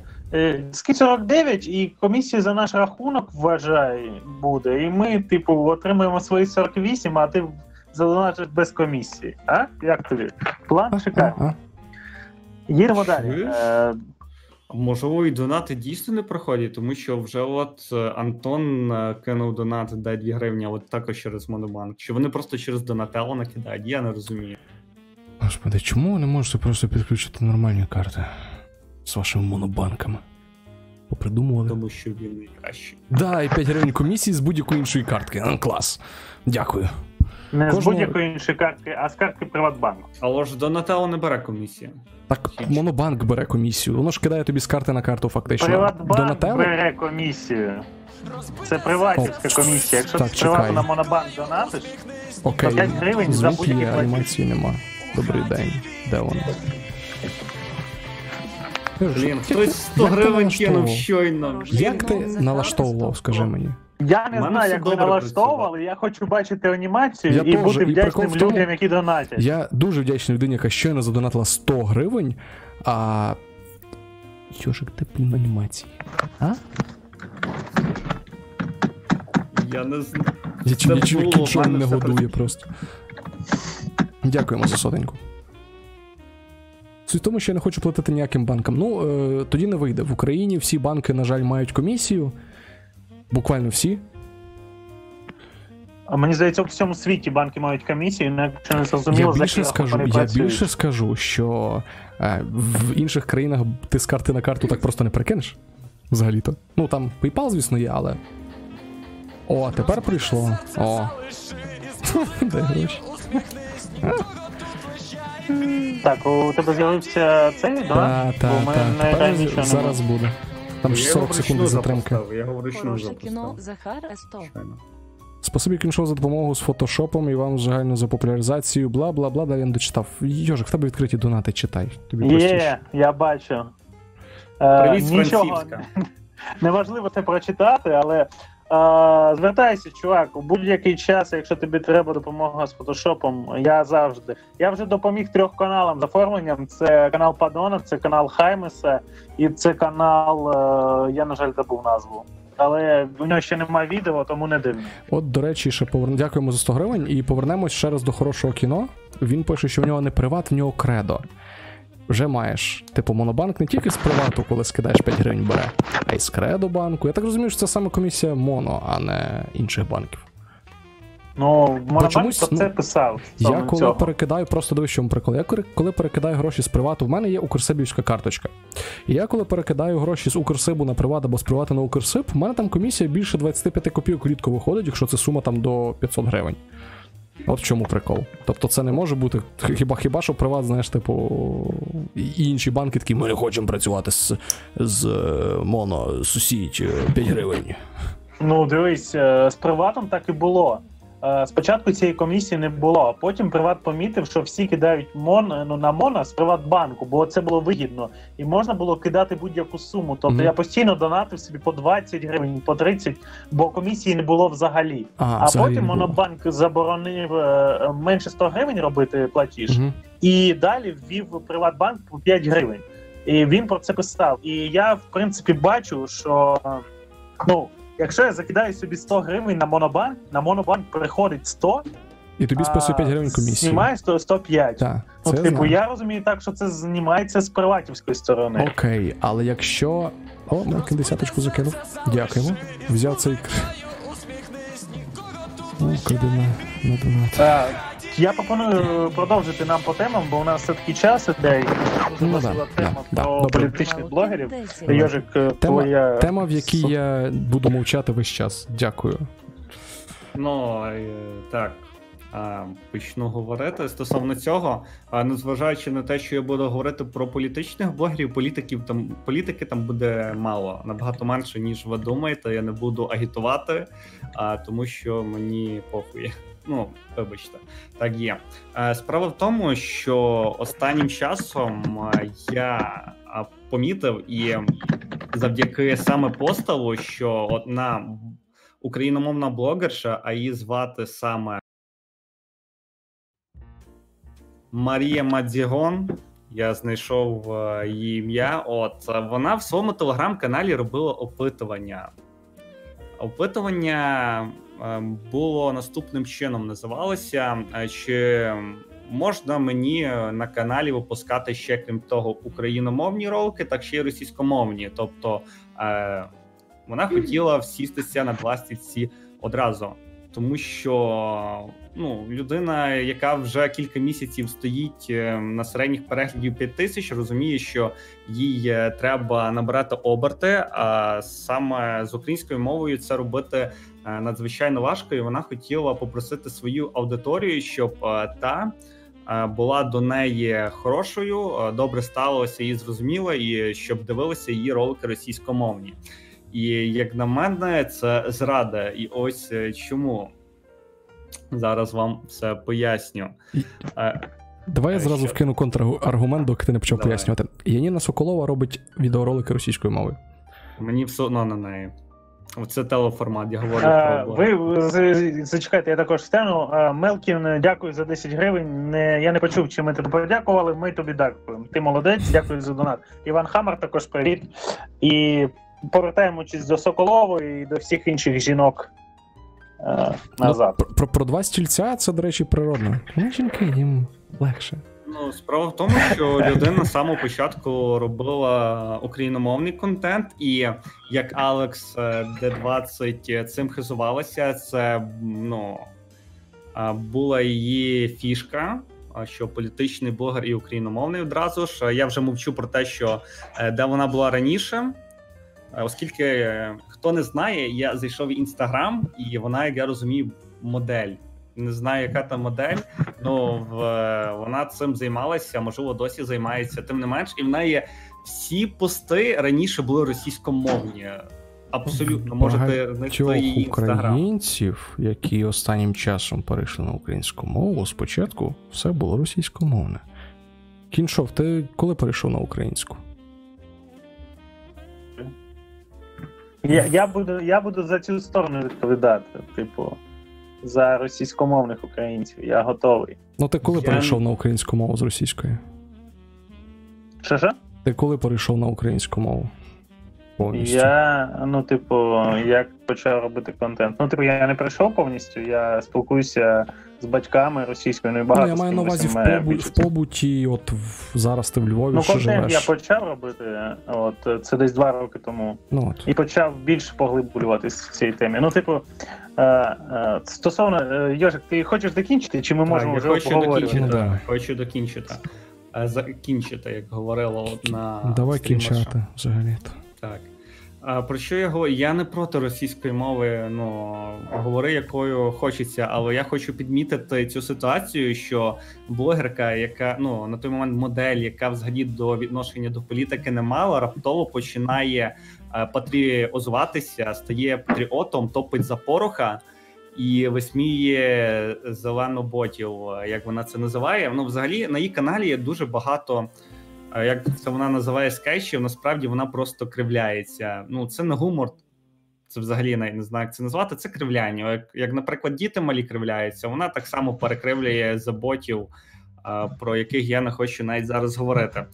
скинь 49 і комісія за наш рахунок вважає буде. І ми, типу, отримаємо свої 48, а ти задонатиш без комісії. А? Як тобі? План шикарний. Їдемо далі. Е, Можливо, і донати дійсно не проходять, тому що вже от е, Антон е, кинув донат дай 2 гривні, от також через Монобанк. Чи вони просто через Донателло накидають? Я не розумію. Господи, чому не можете просто підключити нормальні карти з вашими монобанками? Попридумували. Тому що він найкращий. Да, і 5 гривень комісії з будь-якої іншої картки. Клас. Дякую. Не Кожного... з будь-якої іншої картки, а з картки Приватбанку. Але ж Донателло не бере комісію. Так, Монобанк бере комісію. Воно ж кидає тобі з карти на карту, фактично. Приватбанк Донателло... бере комісію. Це приватівська комісія. Якщо так, ти приватно на Монобанк донатиш, Окей. то 5 гривень за будь-які анімації нема. Добрий день. Де воно? Блін, хтось 100 гривень кинув щойно. Як ти налаштовував, скажи мені? Я не знаю, як ви налаштовували, я хочу бачити анімацію я і теж, бути вдячним і людям, які донатять. Я дуже вдячний людині, яка щойно задонатила 100 гривень, а. Йожик, ти блін анімації. А? Я не знаю. Я чую, кічон не годує просто. Дякуємо за сотеньку. Суть в тому, що я не хочу платити ніяким банкам. Ну, е, тоді не вийде. В Україні всі банки, на жаль, мають комісію. Буквально всі. А мені здається, у всьому світі банки мають комісію, якщо не зрозуміло, я більше скажу, я працюють. більше скажу, що е, в інших країнах ти з карти на карту так просто не прикинеш. Взагалі-то. Ну там PayPal, звісно, є, але. О, тепер прийшло. О. Де гроші. Так, у тебе з'явився цей, так? Так, так, так. Зараз буде. Там ж 40 секунд затримки. Я говорю, що Хороше кіно Захар Есто. Спасибі кіншов за допомогу з фотошопом і вам загально за популяризацію, бла бла бла, далі я не дочитав. Йожик, в тебе відкриті донати, читай. Тобі Є, я бачу. Е, Привіт, Нічого неважливо це прочитати, але Звертайся, чувак, у будь-який час, якщо тобі треба допомога з фотошопом, я завжди. Я вже допоміг трьох каналам з оформленням. Це канал Падона, це канал Хаймеса і це канал. Е, я, на жаль, забув назву. Але у нього ще немає відео, тому не дивно. От, до речі, ще поверн... дякуємо за 100 гривень і повернемось ще раз до хорошого кіно. Він пише, що в нього не приват, в нього кредо вже маєш, типу, монобанк не тільки з привату, коли скидаєш 5 гривень бере, а й з кредо банку. Я так розумію, що це саме комісія Моно, а не інших банків. Ну, Монобанк чомусь, про це ну, писав. Я коли цього. перекидаю, просто дивись, чому прикол. Я коли перекидаю гроші з привату, в мене є Укрсибівська карточка. І я коли перекидаю гроші з Укрсибу на приват або з привату на Укрсиб, в мене там комісія більше 25 копійок рідко виходить, якщо це сума там до 500 гривень. От в чому прикол. Тобто це не може бути. Хіба хіба що приват, знаєш, типу, і інші банки такі, ми не хочемо працювати з з е, моно, сусідь 5 гривень. Ну, дивись, е, з приватом так і було. Е, спочатку цієї комісії не було, а потім Приват помітив, що всі кидають мон, ну, на Мона з Приватбанку, бо це було вигідно. І можна було кидати будь-яку суму. Тобто mm-hmm. я постійно донатив собі по 20 гривень, по 30, бо комісії не було взагалі. Ага, а взагалі потім Монобанк заборонив е, менше 100 гривень робити платіж, mm-hmm. і далі ввів Приватбанк по 5 гривень. І він про це писав. І я, в принципі, бачу, що ну. Якщо я закидаю собі 100 гривень на монобанк, на монобанк приходить 100, і тобі списує 5 гривень комісії. Знімаєш, то 105. Так, ну, типу, я розумію так, що це знімається з приватівської сторони. Окей, але якщо. О, на десяточку закинув. Дякуємо. Взяв цей. О, кредина на донат. Я пропоную продовжити нам по темам, бо у нас все таки час іде. Ну, да, тема да, про да, політичних блогерів. Йожик, тема, твоя... тема, в якій я буду мовчати весь час. Дякую. Ну, так. Почну говорити стосовно цього. Незважаючи на те, що я буду говорити про політичних блогерів, політиків там політики там буде мало набагато менше ніж ви думаєте. Я не буду агітувати, а тому що мені похує. Ну, вибачте, так є. Справа в тому, що останнім часом я помітив і завдяки саме поставу, що одна україномовна блогерша, а її звати саме Марія Мадзігон. Я знайшов е, її ім'я. От вона в своєму телеграм-каналі робила опитування. Опитування е, було наступним чином: називалося: е, чи можна мені на каналі випускати ще крім того україномовні ролики, так ще й російськомовні. Тобто вона хотіла всістися на пластівці одразу, тому що ну, людина, яка вже кілька місяців стоїть е, на середніх переглядів 5 тисяч, розуміє, що їй е, треба набирати оберти. А саме з українською мовою це робити е, надзвичайно важко. І вона хотіла попросити свою аудиторію, щоб та. Була до неї хорошою, добре сталося і зрозуміла, і щоб дивилися її ролики російськомовні. І як на мене, це зрада. І ось е, чому зараз вам все поясню. Е, Давай я зразу що? вкину контраргумент, доки ти не почав Давай. пояснювати. Яніна Соколова робить відеоролики російською мовою. Мені все одно на неї. Це телеформат, я говорю а, про ви зачекайте, я також встану. Мелкін, дякую за 10 гривень. Не, Я не почув, чи ми тобі подякували. Ми тобі дякуємо. Ти молодець, дякую за донат. Іван Хамер також привіт. І повертаємось до Соколової і до всіх інших жінок е, назад. Ну, про, про два стільця це, до речі, природно. Ну, жінки їм легше. Ну, справа в тому, що людина з самого початку робила україномовний контент, і як Алекс Д20 цим хизувалася, це ну була її фішка. Що політичний блогер і україномовний одразу ж я вже мовчу про те, що е, де вона була раніше, Е, оскільки е, хто не знає, я зайшов в інстаграм, і вона, як я розумію, модель. Не знаю, яка там модель, ну вона цим займалася, можливо, досі займається. Тим не менш, і в неї всі пости раніше були російськомовні. Абсолютно можете знайти її українців, які останнім часом перейшли на українську мову. Спочатку все було російськомовне. Кіншов, ти коли перейшов на українську? Я я, буду я буду за цю сторону відповідати, типу, за російськомовних українців. Я готовий. Ну, ти коли я... перейшов на українську мову з російської? Що що? Ти коли перейшов на українську мову? Повністю? Я, ну, типу, як почав робити контент. Ну, типу, я не прийшов повністю, я спілкуюся з батьками російською, ну і багато. Ну, я маю на увазі в, побу... в побуті, от в... зараз ти в Львові. Ну, ще контент живеш. я почав робити, от це десь два роки тому. Ну, от. І почав більше поглиблюватись в цій темі. Ну, типу, е, е, стосовно е, Йожик, ти хочеш докінчити, чи ми можемо вже хочу? Докінчити, ну, Хочу докінчити. Е, закінчити, як говорила одна. Давай кінчати взагалі-то. Так. А Про що я говорю? Я не проти російської мови, ну говори, якою хочеться, але я хочу підмітити цю ситуацію, що блогерка, яка ну на той момент модель, яка взагалі до відношення до політики не мала, раптово починає е, патріозуватися, стає патріотом, топить за пороха і висміє зелену ботів, як вона це називає. Ну, взагалі на її каналі є дуже багато як це вона називає скетчів, насправді вона просто кривляється. Ну, це не гумор, це взагалі не, не знаю, як це назвати. Це кривляння. Як, як, наприклад, діти малі кривляються, вона так само перекривлює заботів, про яких я не хочу навіть зараз говорити.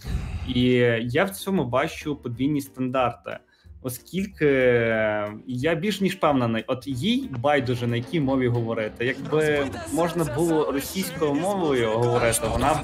І я в цьому бачу подвійні стандарти. Оскільки я більш ніж певнений, от їй байдуже на якій мові говорити. Якби можна було російською мовою говорити, вона б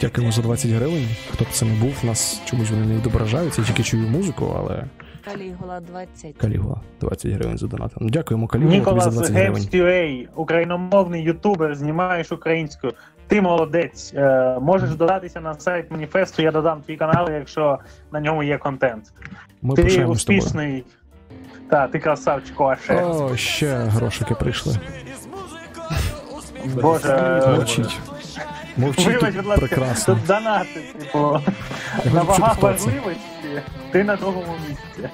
Дякуємо за 20 гривень. Хто б це не був, нас чомусь вони не відображаються, я тільки чую музику, але. Калігула 20. Калігула 20 гривень за донатом. Ну, дякуємо, Калігула, тобі за 20 гривень. Ніколас україномовний ютубер, знімаєш українською. Ти молодець. Е, можеш додатися на сайт маніфесту, я додам твій канал, якщо на ньому є контент. Ми Ти успішний. Так, ти красавчик, Оше. О, ще грошики прийшли. Боже, Мовчіть. Мовчіть Вибач, тут будь ласка, прекрасно. тут донати, типу, на вагах важливості, ти на другому місці.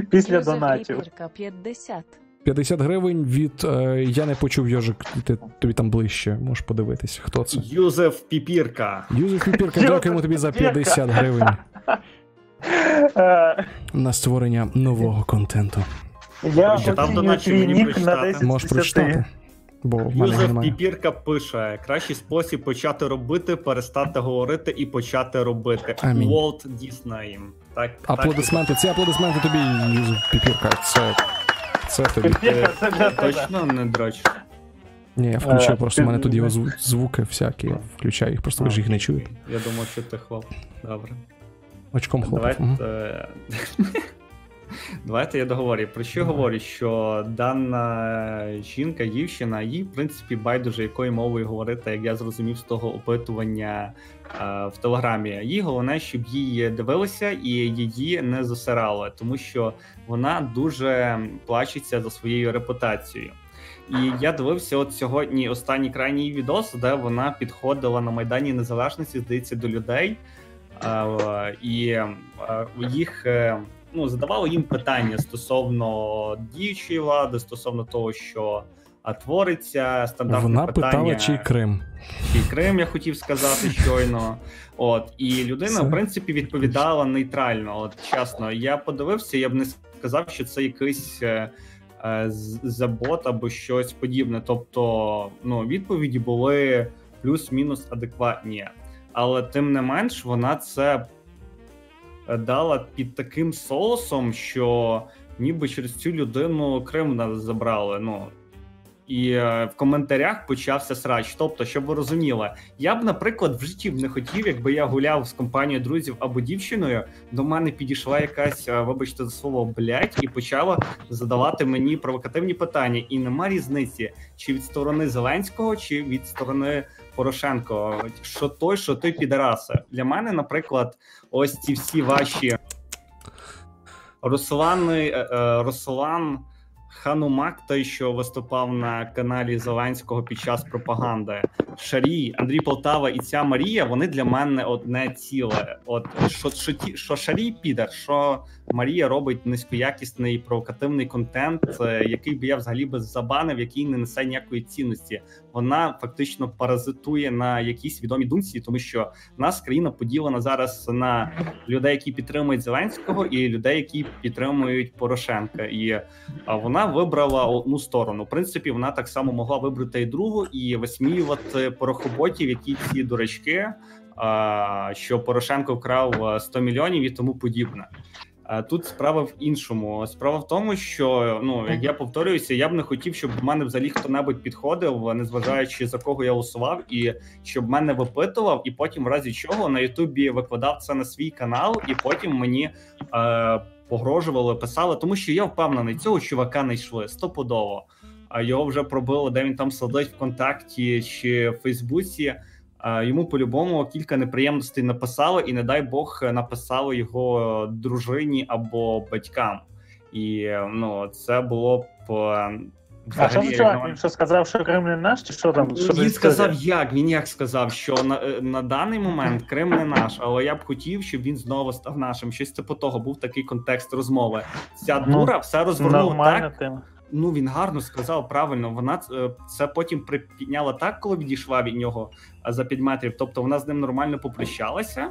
Після донатів. Ліперка 50. 50 гривень від. Е, я не почув Йожик, ти, тобі там ближче, можеш подивитися, хто це. Юзеф Піпірка. Юзеф Піпірка, Юзеф дякуємо тобі за Піпірка. 50 гривень Е, на створення нового контенту. Я Прочитав оцінюю донат, твій мені нік на прочитати? 10 Можеш 10. прочитати. Бо в мене Юзеф немає. Піпірка пише: кращий спосіб почати робити, перестати говорити і почати робити. Амінь. Волт Дісней. Так, Аплодисменти, ці аплодисменти тобі, Юзеф Піпірка. Це. Це тобі. Піпірка, це для тебе. Точно не дроч. Ні, я включив, Е, просто в мене тут є зву- звуки всякі. я Включаю їх, просто ви ж їх не чуєте. Я думав, що ти хлоп. Добре. Очком. Мгм. Давайте. Давайте я договорю. Про що я говорю? Що дана жінка, дівчина, їй, в принципі, байдуже якою мовою говорити, як я зрозумів з того опитування е, в телеграмі. Їй головне, щоб її дивилися і її не засирали, тому що вона дуже плачеться за своєю репутацією. І я дивився от сьогодні останній крайній відос, де вона підходила на Майдані Незалежності, здається, до людей. Е, і е, їх е, ну задавали їм питання стосовно діючої влади, стосовно того, що твориться, стандартне Вона питання. питала, чий Крим. Чи Крим, я хотів сказати щойно. От і людина, Це- в принципі, відповідала нейтрально. От чесно, я подивився, я б не сказав, що це якийсь е, е, забот або щось подібне. Тобто, ну відповіді були плюс-мінус адекватні, але тим не менш, вона це дала під таким соусом, що ніби через цю людину Крим нас забрали. Ну і е, в коментарях почався срач. Тобто, щоб ви розуміли, я б, наприклад, в житті б не хотів, якби я гуляв з компанією друзів або дівчиною, до мене підійшла якась, е, вибачте за слово, блядь, і почала задавати мені провокативні питання. І нема різниці, чи від сторони Зеленського, чи від сторони Порошенко. Що той, що той підараси. Для мене, наприклад, ось ці всі ваші Руслани, е, е, Руслан Ханумак, той, що виступав на каналі Зеленського під час пропаганди, Шарій, Андрій Полтава і ця Марія, вони для мене одне ціле. От що, що, ті, що Шарій підер, що Марія робить низькоякісний провокативний контент, е, який би я взагалі би забанив, який не несе ніякої цінності. Вона фактично паразитує на якійсь відомій думці, тому що нас країна поділена зараз на людей, які підтримують Зеленського, і людей, які підтримують Порошенка. І вона вибрала одну сторону. В принципі, вона так само могла вибрати і другу, і висміювати порохоботів, які ці дурачки, що Порошенко вкрав а, 100 мільйонів і тому подібне. Тут справа в іншому. Справа в тому, що ну як я повторююся, я б не хотів, щоб в мене взагалі хто-небудь підходив, незважаючи за кого я голосував, і щоб мене випитував, і потім, в разі чого, на Ютубі викладав це на свій канал, і потім мені е, погрожували, писали, тому що я впевнений, цього чувака не йшли стопудово. А його вже пробили, де він там сидить ВКонтакті чи в Фейсбуці. Йому по-любому кілька неприємностей написали, і не дай Бог написали його дружині або батькам. І ну це було б е, А що за чувак? Він що сказав, що Крим не наш, чи що там? Що він сказав, як він як сказав, що на, е, на даний момент Крим не наш, але я б хотів, щоб він знову став нашим. Щось типу того був такий контекст розмови. Ця Ну, дура все розвернула так. тема. Ну він гарно сказав правильно. Вона е, це потім підняла так, коли відійшла від нього е, за 5 метрів. Тобто вона з ним нормально попрощалася.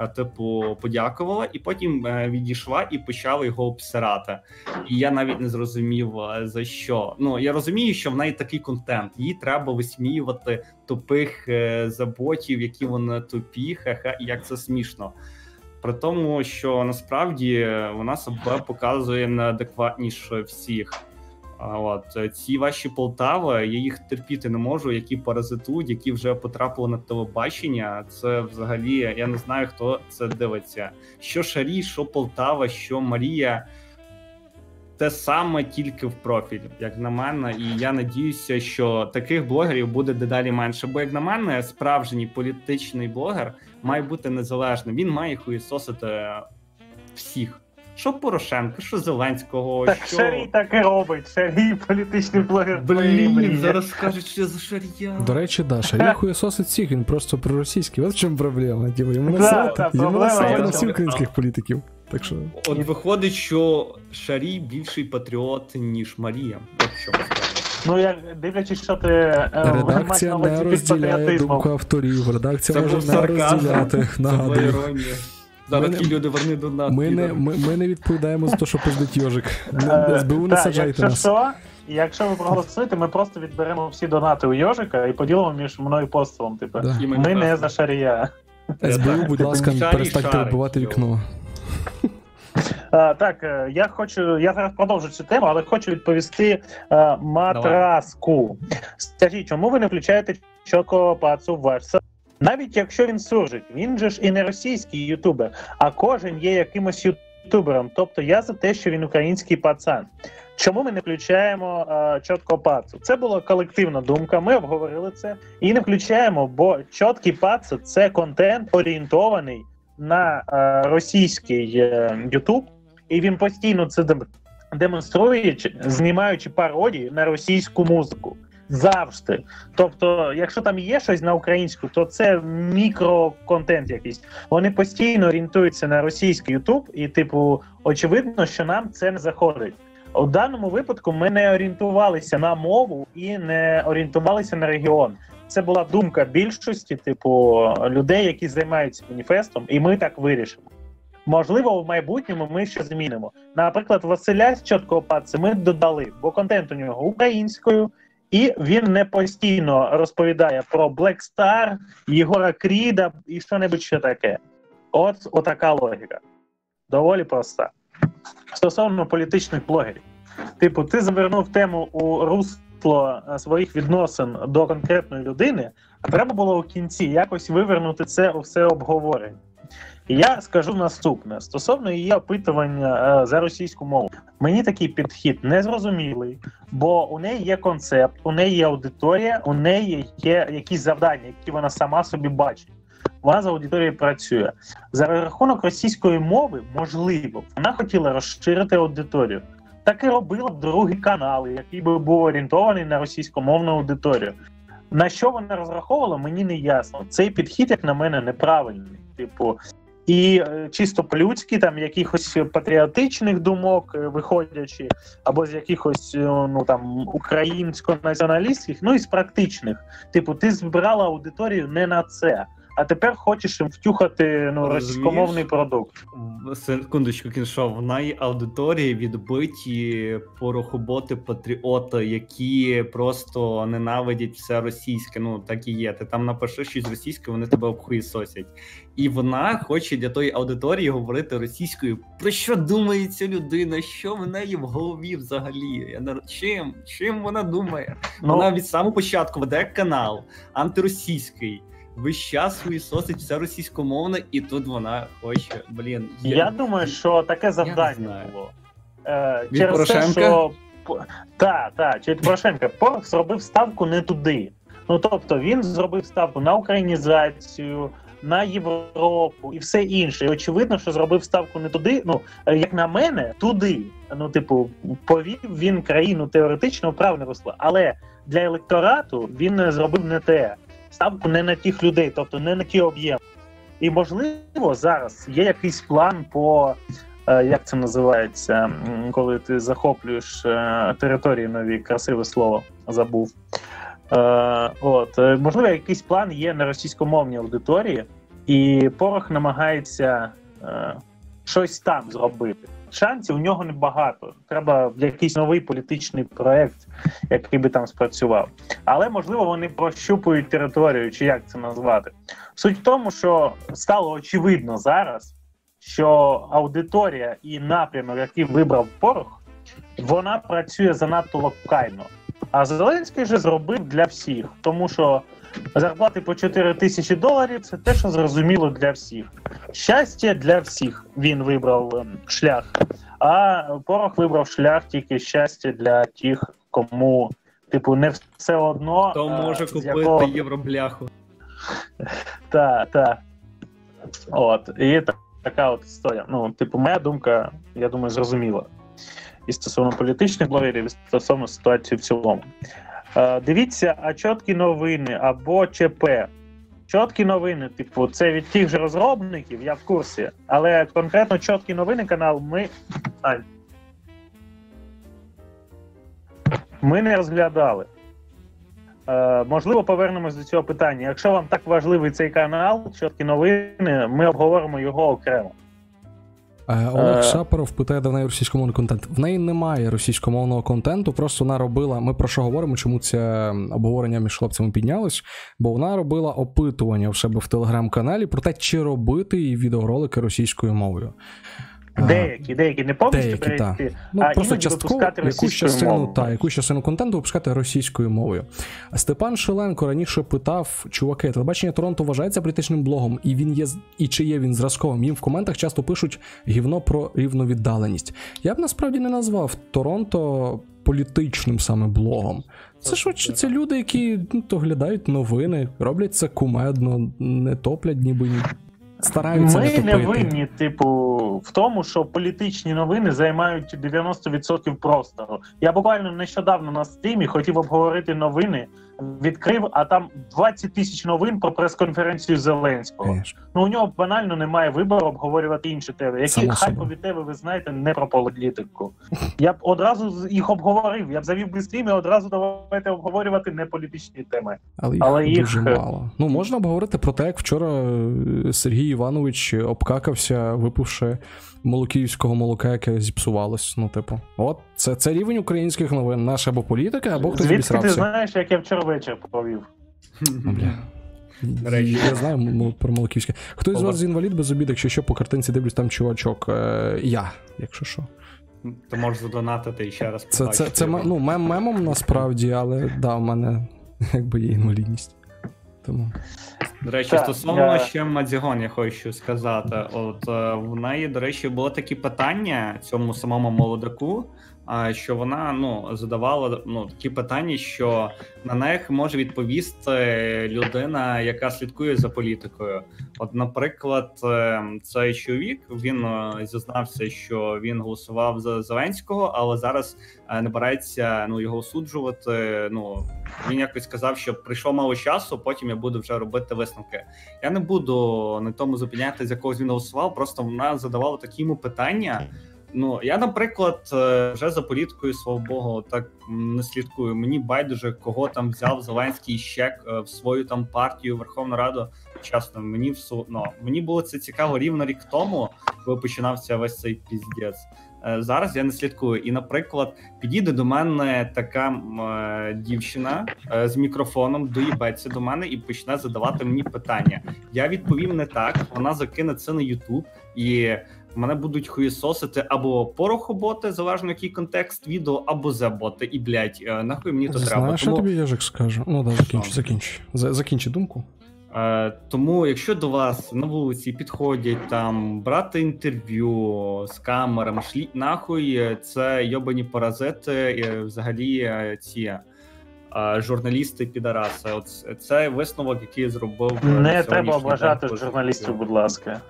е, Типу, подякувала, і потім відійшла і почала його обсирати. І я навіть не зрозумів за що. Ну я розумію, що в неї такий контент. Їй треба висміювати тупих заботів, які вони тупі, ха-ха, як це смішно. При тому, що насправді вона себе показує неадекватніше всіх. От е, ці ваші Полтави, я їх терпіти не можу, які паразитують, які вже потрапили на телебачення. Це взагалі я не знаю, хто це дивиться. Що Шарі, що Полтава, що Марія. Те саме тільки в профіль, як на мене, і я надіюся, що таких блогерів буде дедалі менше. Бо, як на мене, справжній політичний блогер має бути незалежним. Він має хуєсосити всіх що Порошенка, що Зеленського. Так що... Шарій так і робить. Шарій політичний блогер. Блін, зараз скажуть, що за Шарія. До речі, да, Шарій хуєсосить всіх, він просто проросійський. От в чому проблема. Типу, йому насрати, йому насрати на всіх українських політиків. Так що... От виходить, що Шарій більший патріот, ніж Марія. От справа. Ну, я дивлячись, що ти е, редакція не розділяє думку авторів. Редакція Це може не розділяти. Нагадую. Зараз ті люди верни до нас. Ми не, ми, ми не відповідаємо за те, що пиздить йожик. СБУ не саджайте нас. Якщо ви проголосуєте, ми просто відберемо всі донати у Йожика і поділимо між мною і постолом. Типу. Да. Ми, ми не за шарія. СБУ, будь ласка, перестаньте вбивати вікно. А, Так, е, я хочу, я зараз продовжу цю тему, але хочу відповісти а, е, матраску. Скажіть, чому ви не включаєте Чоко Пацу в ваш навіть якщо він служить, він же ж і не російський ютубер, а кожен є якимось ютубером. Тобто я за те, що він український пацан. Чому ми не включаємо а, чітко пацу? Це була колективна думка. Ми обговорили це і не включаємо, бо чіткий пацу це контент орієнтований на а, російський Ютуб, і він постійно це демонструє, знімаючи пародії на російську музику завжди. Тобто, якщо там є щось на українську, то це мікроконтент якийсь. Вони постійно орієнтуються на російський Ютуб, і, типу, очевидно, що нам це не заходить. У даному випадку ми не орієнтувалися на мову і не орієнтувалися на регіон. Це була думка більшості, типу, людей, які займаються маніфестом, і ми так вирішимо. Можливо, в майбутньому ми ще змінимо. Наприклад, Василя з чіткого паці ми додали, бо контент у нього українською, і він не постійно розповідає про Black Star, Єгора Кріда і що небудь ще таке. От отака логіка. Доволі проста. Стосовно політичних блогерів. Типу, ти завернув тему у русло е, своїх відносин до конкретної людини, а треба було у кінці якось вивернути це у все обговорення. Я скажу наступне стосовно її опитування е, за російську мову. Мені такий підхід незрозумілий, бо у неї є концепт, у неї є аудиторія, у неї є якісь завдання, які вона сама собі бачить. Вона з аудиторією працює за рахунок російської мови. Можливо, вона хотіла розширити аудиторію. Так і робила другий канал, який би був орієнтований на російськомовну аудиторію. На що вона розраховувала, мені не ясно. Цей підхід, як на мене, неправильний. Типу, і е, чисто по-людськи, там якихось патріотичних думок, е, виходячи, або з якихось е, ну там українсько-націоналістських, ну і з практичних. Типу, ти збирала аудиторію не на це а тепер хочеш їм втюхати ну, російськомовний продукт. Секундочку, кіншов, в неї аудиторії відбиті порохоботи патріоти, які просто ненавидять все російське. Ну так і є. Ти там напишеш щось російське, вони тебе обхуєсосять. І вона хоче для тої аудиторії говорити російською. Про що думає ця людина? Що в неї в голові взагалі? Я не чим? Чим вона думає? Ну, вона від самого початку веде канал антиросійський весь час хуїсосить все російськомовне, і тут вона хоче. Блін. Я, я думаю, що таке завдання було. Е, Від через Порошенка? те, що Так, так, через Порошенка Порох зробив ставку не туди. Ну тобто він зробив ставку на українізацію, на Європу і все інше. І очевидно, що зробив ставку не туди. Ну як на мене, туди. Ну, типу, повів він країну теоретично в правильне русло, але для електорату він зробив не те ставку не на тих людей, тобто не на ті об'єми. І можливо зараз є якийсь план по е, як це називається, коли ти захоплюєш е, території нові, красиве слово забув. Е, от можливо, якийсь план є на російськомовній аудиторії, і порох намагається щось там зробити шансів у нього небагато. Треба якийсь новий політичний проект, який би там спрацював. Але можливо вони прощупують територію, чи як це назвати. Суть в тому, що стало очевидно зараз, що аудиторія і напрямок, який вибрав порох, вона працює занадто локально. А Зеленський же зробив для всіх, тому що зарплати по 4 тисячі доларів це те, що зрозуміло для всіх. Щастя для всіх він вибрав ем, шлях, а порох вибрав шлях тільки щастя для тих, кому, типу, не все одно. Хто е, може купити якого... євробляху. Так, так. От. І така от історія. Ну, типу, моя думка, я думаю, зрозуміла. І стосовно політичних блогерів, і стосовно ситуації в цілому. Е, Дивіться, а чіткі новини або ЧП. Чоткі новини, типу, це від тих же розробників, я в курсі. Але конкретно чоткі новини канал ми. Ай. Ми не розглядали. Е, Можливо, повернемось до цього питання. Якщо вам так важливий цей канал, чоткі новини, ми обговоримо його окремо. Олег Шапоров Шапаров питає, де в неї російськомовний контент. В неї немає російськомовного контенту, просто вона робила. Ми про що говоримо, чому це обговорення між хлопцями піднялось? Бо вона робила опитування в себе в телеграм-каналі про те, чи робити її відеоролики російською мовою. Деякі, деякі не повністю деякі, та. ну, а просто частково якусь частину та якусь частину контенту випускати російською мовою. Степан Шеленко раніше питав: чуваки, телебачення Торонто вважається політичним блогом, і він є і чи є він зразковим. Їм в коментах часто пишуть гівно про рівновіддаленість. Я б насправді не назвав Торонто політичним саме блогом. Це швидше це люди, які ну, то глядають новини, роблять це кумедно, не топлять ніби ні стараються Ми не, не винні, типу, в тому, що політичні новини займають 90% простору. Я буквально нещодавно на стрімі хотів обговорити новини, відкрив, а там 20 тисяч новин про прес-конференцію Зеленського. Конечно. Ну у нього банально немає вибору обговорювати інші теми. Які хайпові теми, ви знаєте, не про політику. Я б одразу їх обговорив. Я б завів би стрім і одразу давайте обговорювати не політичні теми. Але їх Але дуже мало. Ну можна обговорити про те, як вчора е, Сергій Іванович обкакався, випивши молокіївського молока, яке зіпсувалось. Ну, типу, от це це рівень українських новин. Наша або політика, або хтось Звідки ти знаєш, як я вчора вечір провів? Ну, бля. Речі. Я знаю про Молоківське. Хтось з вас з інвалід без обід, якщо що по картинці дивлюсь, там чувачок. Е, я, якщо що. Ти можеш задонатити і ще раз Це це, це ну, мем мемом насправді, але да, у мене якби є інвалідність. Тому. До речі, так, стосовно я... ще Мадзігон, я хочу сказати. От е, в неї, до речі, було такі питання цьому самому молодаку що вона ну задавала ну такі питання, що на них може відповісти людина, яка слідкує за політикою. От, наприклад, е, цей чоловік він е, зізнався, що він голосував за Зеленського, але зараз е, не бирається ну його осуджувати. Ну він якось сказав, що прийшло мало часу. Потім я буду вже робити висновки. Я не буду на тому зупиняти, з якого він голосував. Просто вона задавала такі йому питання. Ну я, наприклад, е, вже за політикою свого богу так не слідкую. Мені байдуже кого там взяв Зеленський ще е, в свою там партію Верховну Раду. Чесно, мені всу ну, мені було це цікаво рівно рік тому, коли починався весь цей піздець. Е, зараз я не слідкую. І, наприклад, підійде до мене така е, дівчина е, з мікрофоном, доїбеться до мене і почне задавати мені питання. Я відповім не так. Вона закине це на Ютуб і мене будуть хуєсосити або порохоботи, залежно який контекст відео, або зеботи. І блядь, е, нахуй мені то Знаєш, треба. Знаєш, Тому... я тобі Єжик скажу. Ну да, закінчу, закінчу. Закінчи думку. Е, Тому, якщо до вас на вулиці підходять там брати інтерв'ю з камерами, шліть нахуй, це йобані паразити, і взагалі е, ці. Е, журналісти підараси, от це висновок, який зробив не треба обважати журналістів. Будь ласка,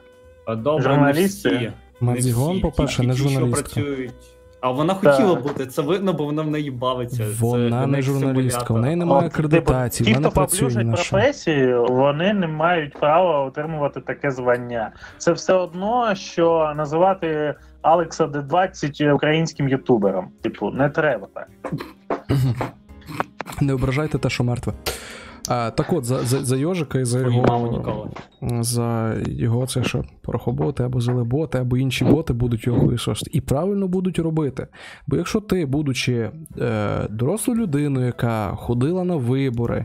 Добре, журналісти. Мадзігон, по-перше, не журналістка. працюють. А вона хотіла так. бути, це видно, бо вона в неї бавиться. Вона це не журналістка, в неї немає типу, акредитації. Ті, хто поблюжать професію, вони не мають права отримувати таке звання. Це все одно, що називати Алекса Д20 українським ютубером. Типу, не треба так. Не ображайте те, що мертве. А, Так от, за за, за Йожика і за його за його це що порохоботи або зелеботи, або інші боти будуть його хуєсосити. І правильно будуть робити. Бо якщо ти, будучи е, дорослою людиною, яка ходила на вибори,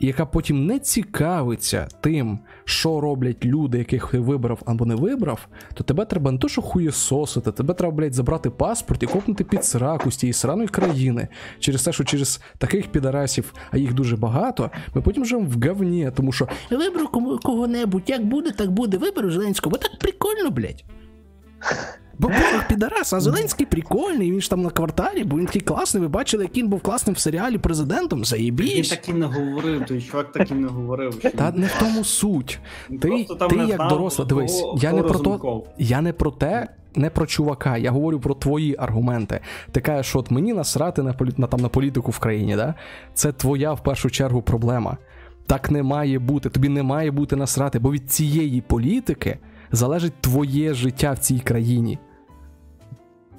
і яка потім не цікавиться тим, що роблять люди, яких ти вибрав або не вибрав, то тебе треба не то, що хуєсосити, тебе треба, блядь, забрати паспорт і копнути під сраку з тієї сраної країни. Через те, що через таких підарасів, а їх дуже багато, ми потім живемо в говні, тому що виберу кого-небудь, як буде, так буде, виберу Зеленського, бо так прикольно, блядь. Бо Порох підарас, а Зеленський прикольний, він ж там на кварталі, бо він такий класний. Ви бачили, як він був класним в серіалі президентом. Заєбісь. Він так і не говорив, той чувак так і не говорив. Що Та не в тому суть. Ти, ти як доросла, дивись, я не про то, я не про те. Не про чувака, я говорю про твої аргументи. Ти кажеш, що от мені насрати на полі... на, там, на політику в країні, да? Це твоя в першу чергу проблема. Так не має бути. Тобі не має бути насрати, бо від цієї політики залежить твоє життя в цій країні.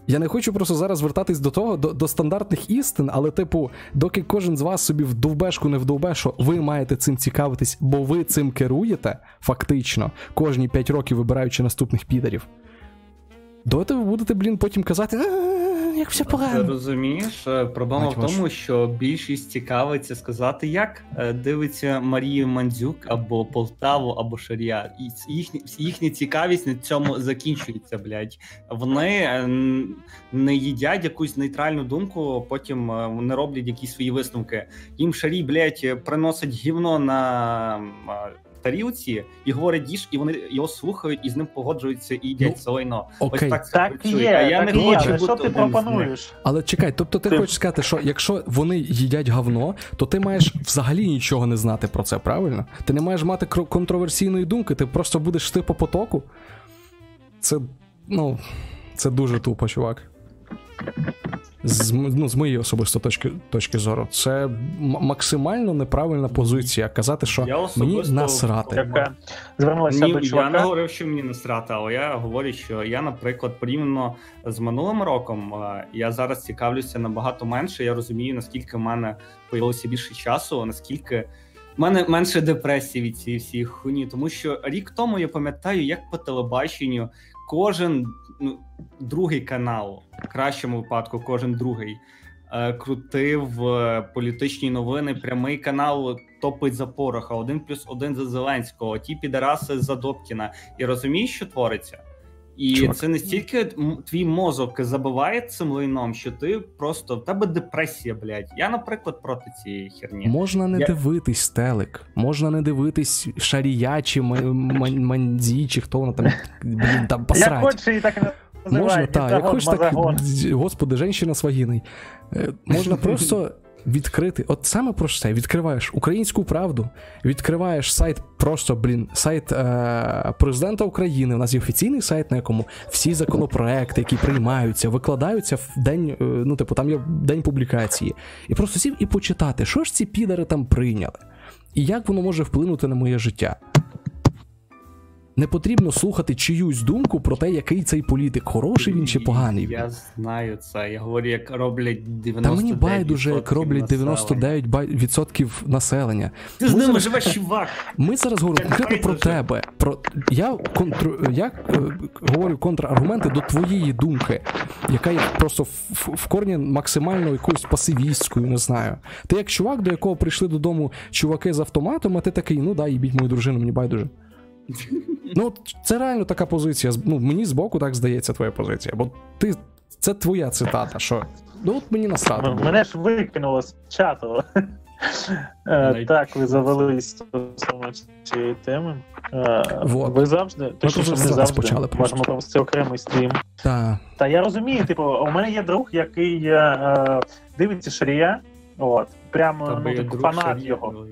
Я не хочу просто зараз звертатись до того, до, до стандартних істин, але, типу, доки кожен з вас собі в довбешку не вдовбе, що ви маєте цим цікавитись, бо ви цим керуєте, фактично, кожні 5 років вибираючи наступних підарів. Доти ви будете, блін, потім казати, як все погано. Ти розумієш, е, проблема Мать в тому, ваш. що більшість цікавиться сказати, як е, дивиться Марію Мандзюк або Полтаву, або Шарія. І їхня, їхня цікавість на цьому закінчується, блядь. Вони е, не їдять якусь нейтральну думку, потім не роблять якісь свої висновки. Їм шарі, блядь, приносить гівно на тарілці і говорить їж, і вони його слухають і з ним погоджуються і їдять ну, солено. Ось так так є, а я так не є, хочу бути що ти пропонуєш. Але чекай, тобто ти, ти хочеш сказати, що якщо вони їдять говно, то ти маєш взагалі нічого не знати про це, правильно? Ти не маєш мати контроверсійної думки, ти просто будеш йти по потоку. Це ну, це дуже тупо, чувак з ну, з моєї особисто точки точки зору, це максимально неправильна позиція. Казати, що я мені насрати. Яка звернулася до чувака. Я не говорив, що мені насрати, але я говорю, що я, наприклад, порівняно з минулим роком, я зараз цікавлюся набагато менше. Я розумію, наскільки в мене появилося більше часу, наскільки. У мене менше депресії від цієї всієї хуйні, тому що рік тому я пам'ятаю, як по телебаченню кожен ну, другий канал, в кращому випадку, кожен другий, е, крутив е, політичні новини. Прямий канал топить за Пороха, один плюс один за Зеленського, ті підараси за Добкіна. І розумієш, що твориться? І Чувак. це настільки твій мозок забиває цим лайном, що ти просто в тебе депресія, блядь. Я, наприклад, проти цієї херні. Можна не Я... дивитись телек, можна не дивитись шарія чи мандзі, чи хто вона там блін, там посрать. Як хочеш, і так Можна, так, як хочеш, так, господи, женщина з вагіною. Е, можна просто відкрити. От саме про це відкриваєш українську правду, відкриваєш сайт, просто блін, сайт е- президента України. У нас є офіційний сайт, на якому всі законопроекти, які приймаються, викладаються в день. Е- ну, типу, там є день публікації. І просто сів і почитати, що ж ці підари там прийняли, і як воно може вплинути на моє життя. Не потрібно слухати чиюсь думку про те, який цей політик, хороший він чи поганий. Я знаю це. Я говорю, як роблять 99%. Та мені байдуже, як роблять 99% населення. Ти з ними живеш, чувак. Ми зараз говоримо конкретно про тебе. Про я контр... я е, говорю контраргументи до твоєї думки, яка є просто в, в корні максимально якоюсь пасивістською, не знаю. Ти як чувак, до якого прийшли додому чуваки з автоматом, а ти такий, ну да, їбіть мою дружину, мені байдуже. Ну, це реально така позиція. Ну, Мені збоку так здається твоя позиція. Бо ти це твоя цитата, що ну от мені насрати. Мене ж викинуло з чату. Е, так, ви завелись стосовно цієї теми. Е, ви завжди ну, що ми завжди можемо провести окремий стрім. Та я розумію, типу, у мене є друг, який е, дивиться Шарія, от, прямо ну, типу, фанат його.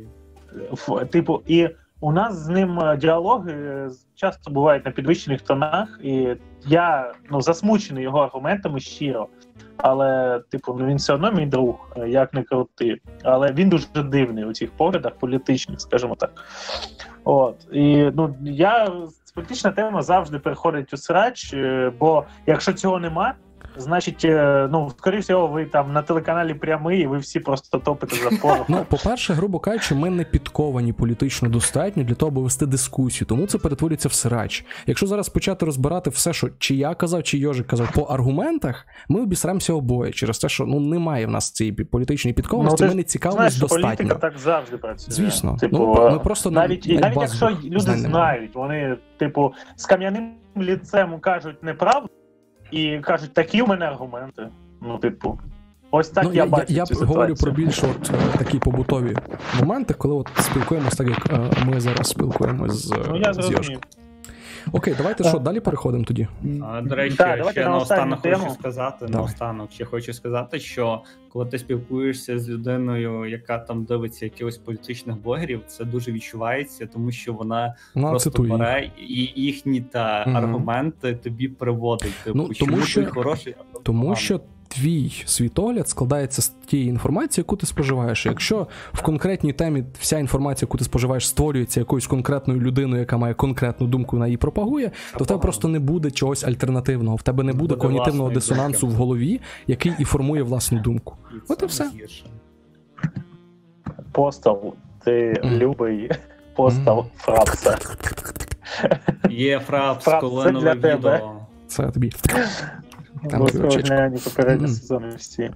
Типу, і у нас з ним е, діалоги е, часто бувають на підвищених тонах, і я ну засмучений його аргументами щиро. Але, типу, ну він все одно мій друг, е, як не крути. Але він дуже дивний у цих поглядах, політичних, скажімо так. От і ну я політична тема завжди переходить у срач, бо якщо цього нема, Значить, е, ну скоріше всього, ви там на телеканалі прямий, і ви всі просто топите за порох. Ну, по-перше, грубо кажучи, ми не підковані політично достатньо для того, аби вести дискусію, тому це перетворюється в срач. Якщо зараз почати розбирати все, що чи я казав, чи Йожик казав по аргументах, ми обісремося обоє через те, що ну немає в нас цієї політичної підкованості, ну, ми не цікавимось достатньо. Політика так завжди працює. Звісно, типу, ну, ми просто навіть і навіть якщо люди знають, вони типу з кам'яним ліцем кажуть неправду і кажуть, такі в мене аргументи. Ну, типу, ось так ну, я, я бачу. Я, цю говорю про більш от е, такі побутові моменти, коли от спілкуємося так, як е, ми зараз спілкуємося з Ну, я зрозумів. Окей, давайте що, далі переходимо тоді. А, До речі, да, ще наостанок хочу сказати. Наостанок ще хочу сказати, що коли ти спілкуєшся з людиною, яка там дивиться якихось політичних блогерів, це дуже відчувається, тому що вона ну, просто бере і їхні та угу. аргументи тобі приводить. Типу, ну, тому що хороший, тому що твій світогляд складається з тієї інформації, яку ти споживаєш. Якщо в конкретній темі вся інформація, яку ти споживаєш, створюється якоюсь конкретною людиною, яка має конкретну думку, вона її пропагує, то в тебе просто не буде чогось альтернативного. В тебе не буде, буде когнітивного дисонансу в голові, який і формує власну думку. І От і все. Постав, ти mm. любий постав mm. Фрапса. Є Фрапс, коли нове відео. Це тобі. Обов'язково глянь попередні сезони всі.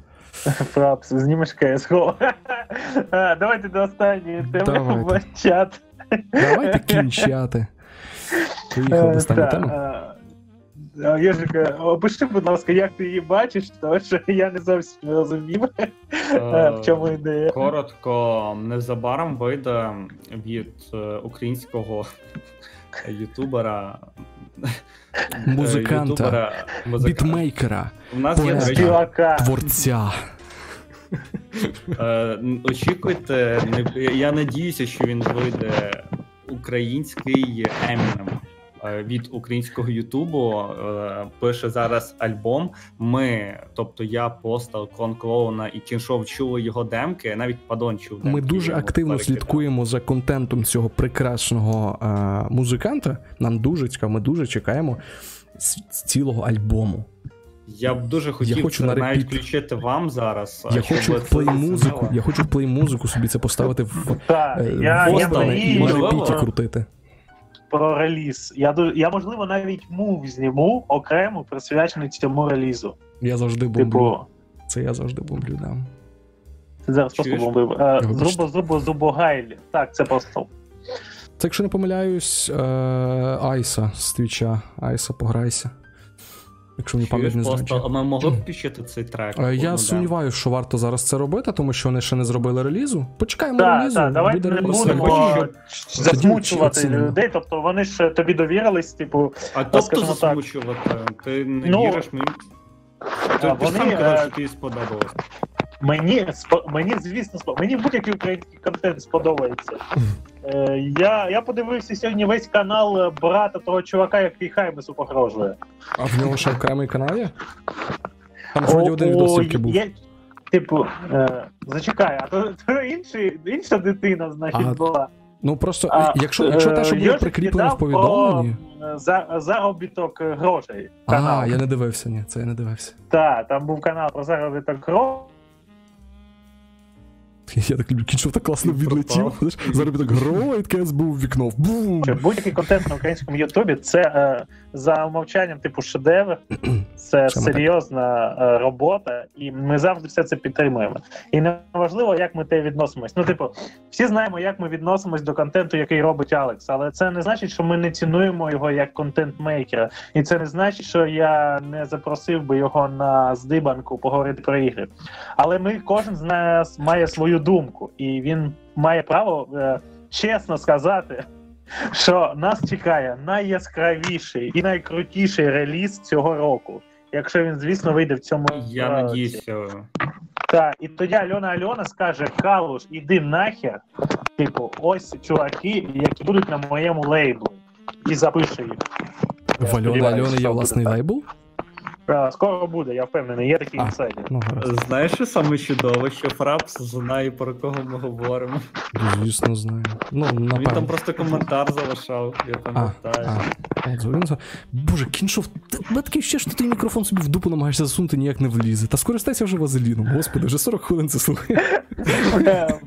Фрапс, знімеш CS:GO. Давайте до останньої теми в чат. Давайте кінчати. Поїхали до останньої теми. Єжика, опиши, будь ласка, як ти її бачиш, тому що я не зовсім розумів, в чому ідея. Коротко, незабаром вийде від е, українського ютубера музиканта, бітмейкера, у нас є співака. творця. Е, очікуйте, я надіюся, що він вийде український Емінем. Е, від українського Ютубу е, пише зараз альбом. Ми, тобто я, постал, клон клоуна і кіншов чули його демки. Навіть падон чув. Демки, Ми дуже активно перекидав. слідкуємо за контентом цього прекрасного е, музиканта. Нам дуже цікаво, ми дуже чекаємо з цілого альбому. Я б дуже хотів я хочу це навіть включити вам зараз. Я хочу в плей музику. Я хочу в плей музику собі це поставити в, так, е, я, в я, і на репіті крутити про реліз. Я я можливо навіть мув зніму окремо присвячений цьому релізу. Я завжди бомблю. Типу... Це я завжди бомблю, да. Це зараз просто бомбив. Зубо, зубо, зубо зубогайлі. Так, це просто. Це, якщо не помиляюсь, е, Айса з твіча. Айса, пограйся. Якщо мені пам'ять не знає. Ми могли б включити цей трек. Е, я ну, сумніваюся, що варто зараз це робити, тому що вони ще не зробили релізу. Почекаємо да, релізу. Так, давайте не будемо засмучувати людей. Тобто вони ж тобі довірились, типу. А тобто засмучувати? Ти не ну, віриш мені? Ти, ти сам казав, е, що тобі сподобалось. Мені мені, звісно, мені будь-який український контент сподобається. Е, Я я подивився сьогодні весь канал брата того чувака, який Хаймесу погрожує. А в нього ще окремий канал є? Там вроді один відос тільки був. Є, типу, е, зачекай, а то, то інший, інша дитина, значить, а, була. Ну просто, а, якщо якщо те, що було прикріплено в повідомленні. За, заробіток грошей. Ага, я не дивився, ні, це я не дивився. Так, там був канал про заробіток грошей. Я так люблю, кінчов так класно відлетів. Заробіток грой, кес був в вікно. Бум! Будь-який контент на українському Ютубі це е, за умовчанням, типу, шедевр, це серйозна е, робота, і ми завжди все це підтримуємо. І не важливо, як ми те відносимось. Ну, типу, всі знаємо, як ми відносимось до контенту, який робить Алекс, але це не значить, що ми не цінуємо його як контент-мейкера. І це не значить, що я не запросив би його на здибанку поговорити про ігри. Але ми кожен з нас має свою думку, і він має право е, чесно сказати що нас чекає найяскравіший і найкрутіший реліз цього року. Якщо він, звісно, вийде в цьому. Я надіюся. Так, і тоді Альона Альона скаже: Калуш, іди нахер. Типу, ось чуваки, які будуть на моєму лейблі. І запише їх. В Альони Альони є власний лейбл? Скоро буде, я впевнений, є такий інсайд. Ну, Знаєш, що саме чудове, що Фрапс знає, про кого ми говоримо. Звісно, знаю. Ну, Він там просто коментар залишав, я пам'ятаю. Боже, кіншов, тебе таке ще що ти мікрофон собі в дупу намагаєшся засунути, ніяк не влізе. Та скористайся вже вазеліном, господи, вже 40 хвилин це слухає.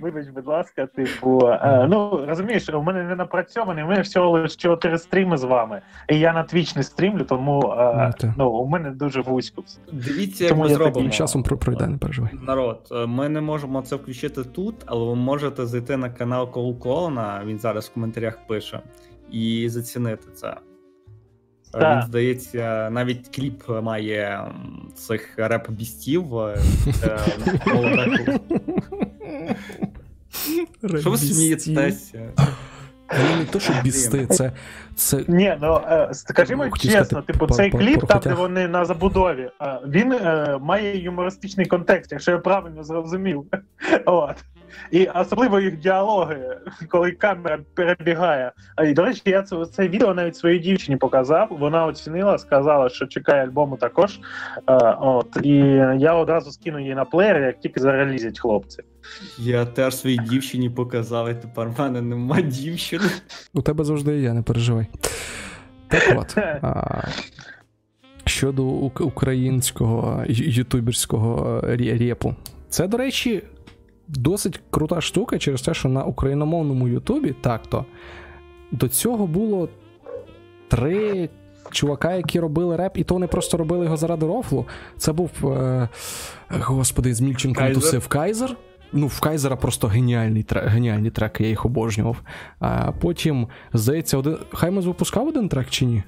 Вибач, будь ласка, типу. Е, ну, розумієш, у мене не напрацьований, у мене всього лише 4 стріми з вами. І я на Twitch не стрімлю, тому е, ну, ну у мене дуже вузько. Дивіться, як ми зробимо. Часом пройде, не переживай. Народ, е, ми не можемо це включити тут, але ви можете зайти на канал Коул він зараз в коментарях пише, і зацінити це. Так. Він здається, навіть кліп має цих реп-бістів. Що ви смієтеся? Вони не то, що бісти, це. це... Ні, ну скажи мені чесно, сказати, типу, цей кліп, там, де вони на забудові, е, він е, має юмористичний контекст, якщо я правильно зрозумів. От. І особливо їх діалоги, коли камера перебігає. І, до речі, я це це відео навіть своїй дівчині показав. Вона оцінила, сказала, що чекає альбому також. Е, от І я одразу скину її на плеєр, як тільки зарелізять хлопці. Я теж своїй дівчині показав, і тепер в мене нема дівчини. У тебе завжди є, не переживай. Так от. А... Щодо українського ютуберського репу. Це, до речі, досить крута штука через те, що на україномовному Ютубі так-то до цього було три чувака, які робили реп, і то вони просто робили його заради рофлу. Це був, е, господи, з Мільченком тусив Кайзер. Ну, в Кайзера просто геніальний трек, геніальні треки, я їх обожнював. А потім, здається, один. Хаймас випускав один трек чи ні?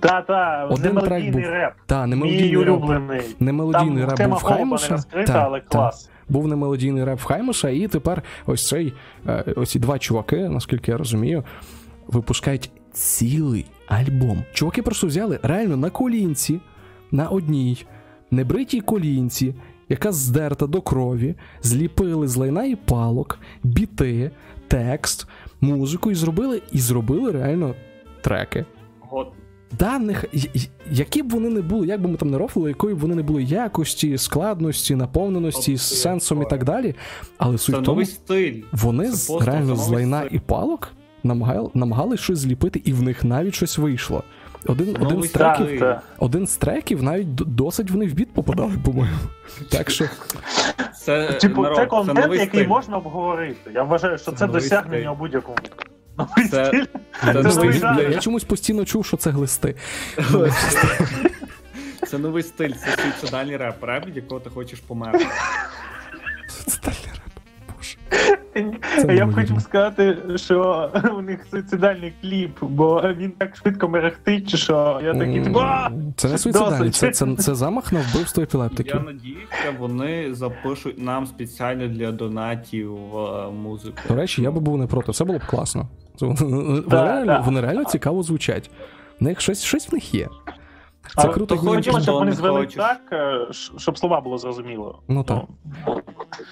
Та, та, один трек був. реп. Та, не мелодійний Мій улюблений. Реп. Не мелодійний реп був в Хаймуса. але клас. Був немелодійний реп Хаймуса, і тепер ось цей е, ось два чуваки, наскільки я розумію, випускають цілий альбом. Чуваки просто взяли реально на колінці, на одній небритій колінці, яка здерта до крові, зліпили з лайна і палок, біти, текст, музику і зробили, і зробили реально треки. Год даних, які б вони не були, як би ми там не рофили, якої б вони не були якості, складності, наповненості, з сенсом і так далі. Але суть в тому, стиль. вони з, реально з лайна і палок намагали, намагались щось зліпити, і в них навіть щось вийшло. Один один, з треків, один з треків навіть досить вони в біт попадали, по-моєму. Так що. Це типу, народ, це контент, це який стиль. можна обговорити. Я вважаю, що це, це досягнення у будь-якому. Це, це, це, це Я чомусь постійно чув, що це глисти. Це новий стиль, це суїцидальний реп, реп, від якого ти хочеш померти. Суїцидальний реп. Це я б хочу сказати, що у них суїцидальний кліп, бо він так швидко мерехтить, що я такий. Це не суїцидальний, це, це, це замах на вбивство епілептиків. Я надіюся, вони запишуть нам спеціально для донатів е, музику. До речі, я би був не проти, це було б класно. Вони реально, вони реально цікаво звучать. В них щось щось в них є. Це а, круто. Хотіло, щоб вони звели так, е, щоб слова було зрозуміло. Ну так. Ну.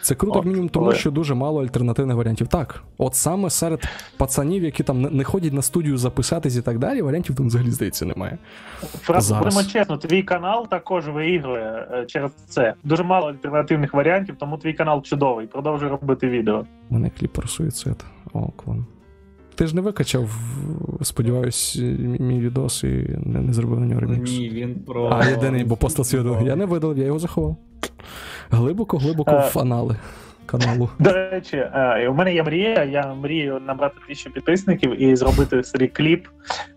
Це круто, як мінімум, тому що дуже мало альтернативних варіантів. Так, от саме серед пацанів, які там не ходять на студію записатись і так далі, варіантів там взагалі здається немає. Просто будемо чесно, твій канал також виігрує е, через це. Дуже мало альтернативних варіантів, тому твій канал чудовий. Продовжуй робити відео. У мене кліп про суїцид. О, клон. Ти ж не викачав, сподіваюсь, мій відос і не, не зробив на нього ремікс. Ні, він про. А, єдиний, бо постав свідомо. Я не видалив, я його заховав. Глибоко-глибоко в анали каналу. До речі, е, у мене є мрія. Я мрію набрати тисячу підписників і зробити собі кліп,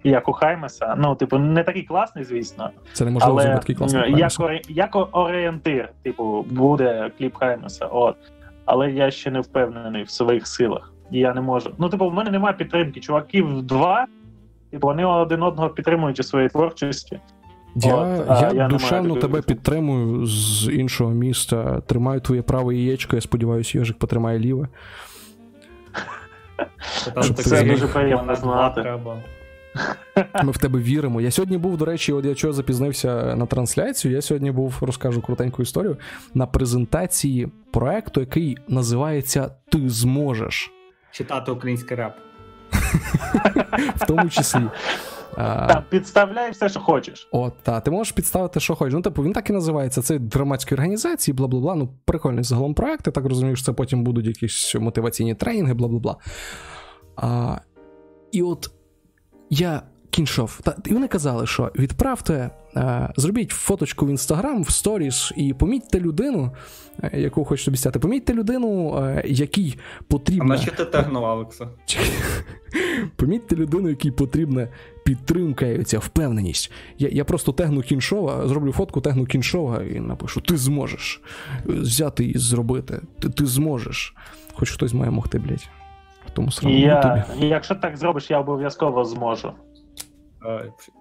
як у Хаймеса. Ну, типу, не такий класний, звісно. Це неможливо зробити такий класний. Як, як орієнтир, типу, буде кліп Хаймеса. От. Але я ще не впевнений в своїх силах і я не можу. Ну, типу, в мене немає підтримки. Чуваків два, типу, вони один одного підтримують у своїй творчості. Я От, я, я душевно тебе підтримую з іншого міста. Тримаю твоє праве яєчко, я сподіваюся, Йожик потримає ліве. Це дуже приємно знати. Ми в тебе віримо. Я сьогодні був, до речі, от я чого запізнився на трансляцію. Я сьогодні був, розкажу крутеньку історію, на презентації проекту, який називається Ти зможеш читати український реп. В тому числі. Так, підставляй все, що хочеш. От, так, ти можеш підставити, що хочеш. Ну, типу, він так і називається. Це громадські організації, бла бла бла. Ну, прикольний загалом проект. Я так розумію, що це потім будуть якісь мотиваційні тренінги, бла бла бла. А, І от я кіншов. Та, І вони казали, що відправте, а, зробіть фоточку в інстаграм, в сторіс і помітьте людину, е, яку хочете обіцяти. Помітьте людину, е, якій потрібна. А на що ти тегнув, Алекса? Помітьте людину, якій потрібна підтримка і ця впевненість. Я я просто тегну кіншова, зроблю фотку, тегну кіншова і напишу: Ти зможеш взяти і зробити. Ти ти зможеш. Хоч хтось має могти, блядь. Тому я, тобі. Якщо так зробиш, я обов'язково зможу.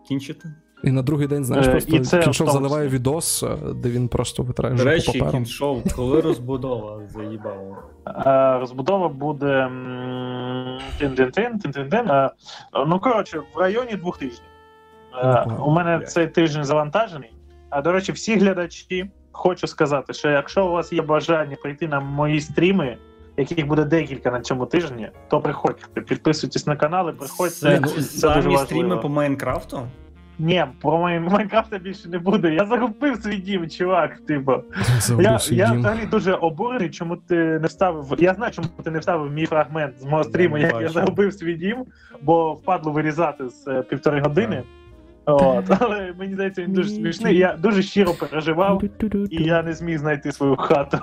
Кінчити? І на другий день, знаєш, е, просто це кіншов заливає відос, де він просто витирає До речі, папером. кіншов, коли розбудова заїбала? Розбудова буде тин-тин-тин, тин-тин-тин. Ну, коротше, в районі двох тижнів. У мене цей тиждень завантажений. А до речі, всі глядачі хочу сказати, що якщо у вас є бажання прийти на мої стріми, яких буде декілька на цьому тижні, то приходьте, підписуйтесь на канали, приходьте. Це, ну, самі стріми по Майнкрафту? Ні, про Майнкрафта більше не буде. Я загубив свій дім, чувак. Типу. Я я взагалі дуже обурений, чому ти не вставив. Я знаю, чому ти не вставив мій фрагмент з мого стріму, як я загубив свій дім, бо впадло вирізати з е, півтори години. От, Але мені здається, він дуже смішний. Я дуже щиро переживав, і я не зміг знайти свою хату.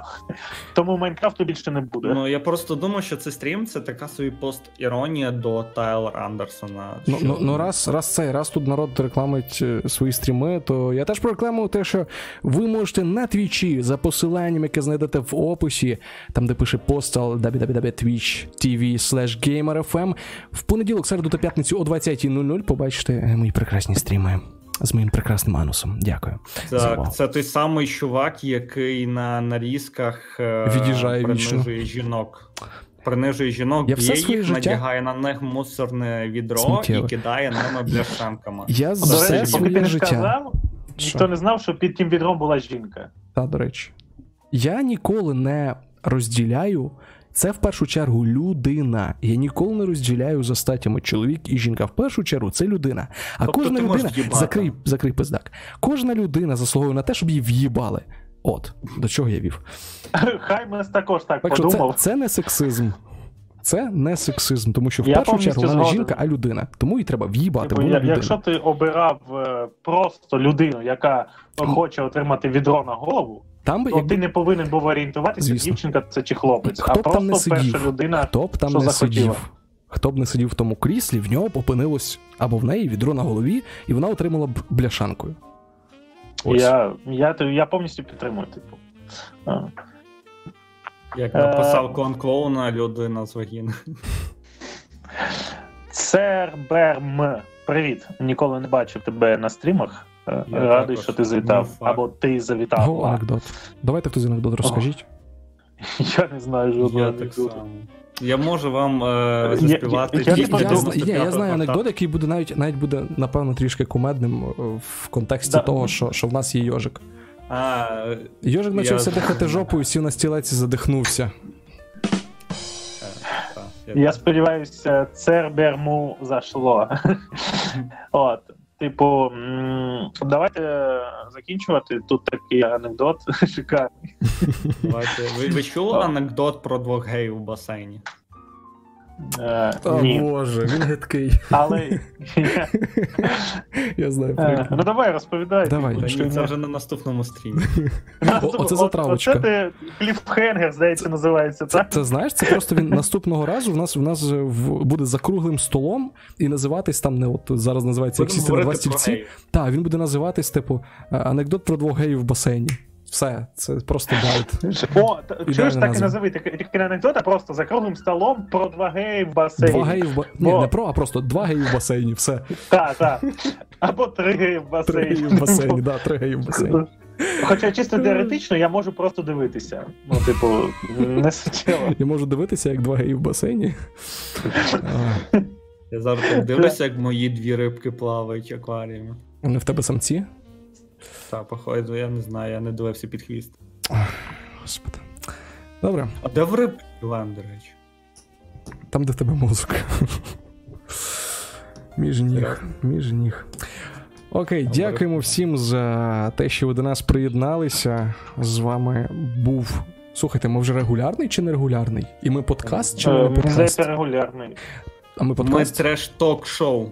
Тому Майнкрафту більше не буде. Ну я просто думав, що цей стрім це така собі пост-іронія до Тайлера Андерсона. Ну, що... ну ну, раз раз цей раз тут народ рекламить е, свої стріми, то я теж прорекламую те, що ви можете на твічі за посиланням, яке знайдете в описі, там де пише постал www.twitch.tv gamerfm в понеділок, середу та п'ятницю о 20.00 побачите мої прекрасні стріми стріми з моїм прекрасним анусом. Дякую. Так, це той самий чувак, який на нарізках е, від'їжджає принижує жінок. Принижує жінок, я б'є їх, життя... надягає на них мусорне відро Сміттєво. і кидає ними бляшанками. Я за все своє життя. Сказав, ніхто не знав, що під тим відром була жінка. Так, до речі. Я ніколи не розділяю це в першу чергу людина. Я ніколи не розділяю за статтями чоловік і жінка. В першу чергу це людина. А тобто кожна людина закрий, закрий пиздак. Кожна людина заслуговує на те, щоб її в'їбали. От, до чого я вів. Хай ми також так, так подумав. Це, це не сексизм. Це не сексизм, тому що в я першу чергу вона не жінка, а людина. Тому їй треба в'їбати. Типу, якщо ти обирав е, просто людину, яка хоче отримати відро на голову, там би, якби... ти не повинен був орієнтуватися, Звісно. дівчинка це чи хлопець, Хто а б просто там не сидів, перша людина, хто б там що не захотіла. сидів. Хто б не сидів в тому кріслі, в нього б опинилось або в неї відро на голові, і вона отримала б бляшанкою. Ось. Я я, я повністю підтримую, типу. Як написав клан клоуна людина з вагіни. Церберм. Привіт. Ніколи не бачив тебе на стрімах. Я Радий, що ти завітав. Або ти завітав. О, анекдот. Давайте хтось анекдот розкажіть. Я не знаю жодного анекдоту. Я можу вам е, заспівати. Я, я, я, я, я знаю анекдот, який буде навіть навіть буде, напевно, трішки кумедним е, в контексті да. того, що що в нас є йожик. А, Йожик почався дихати жопою, сів на стілець і задихнувся. Я сподіваюся, церберму зайшло. От. Типу, давайте закінчувати. Тут такий анекдот шикарний. Давайте. Ви, ви чули анекдот про двох геїв у басейні? Е, О ні. Боже, він гидкий. Але я знаю. Е, ну давай розповідай. Давай. Це вже на наступному стрімі. Оце затравочка. Оце ти cliffhanger, здається, називається. так? Це знаєш, це просто він наступного разу в нас в нас буде за круглим столом і називатись там не от зараз називається як сісти на два стільці. Так, він буде називатись, типу, анекдот про двох геїв в басейні. Все, це просто bait. О, чуєш, так і назови, тільки не анекдот, просто за круглим столом про два геї в басейні. Два геї в ба... Бо... Ні, не про, а просто два геї в басейні, все. Так, так. Або три геї в басейні. Три геї в басейні, так, три геї в басейні. Хоча чисто теоретично я можу просто дивитися. Ну, типу, не суттєво. Я можу дивитися, як два геї в басейні. Я зараз дивлюся, як мої дві рибки плавають в акваріумі. Вони в тебе самці? Так, походу, я не знаю, я не дивився під хвіст. Господи. Добре. А де в риб Іван, до речі? Там, де в тебе музика. Між ніг. Між ніг. Окей, Добре. дякуємо всім за те, що ви до нас приєдналися. З вами був. Слухайте, ми вже регулярний чи не регулярний? І ми подкаст чи не подкаст? Це регулярний. А ми подкаст? Ми треш-ток-шоу.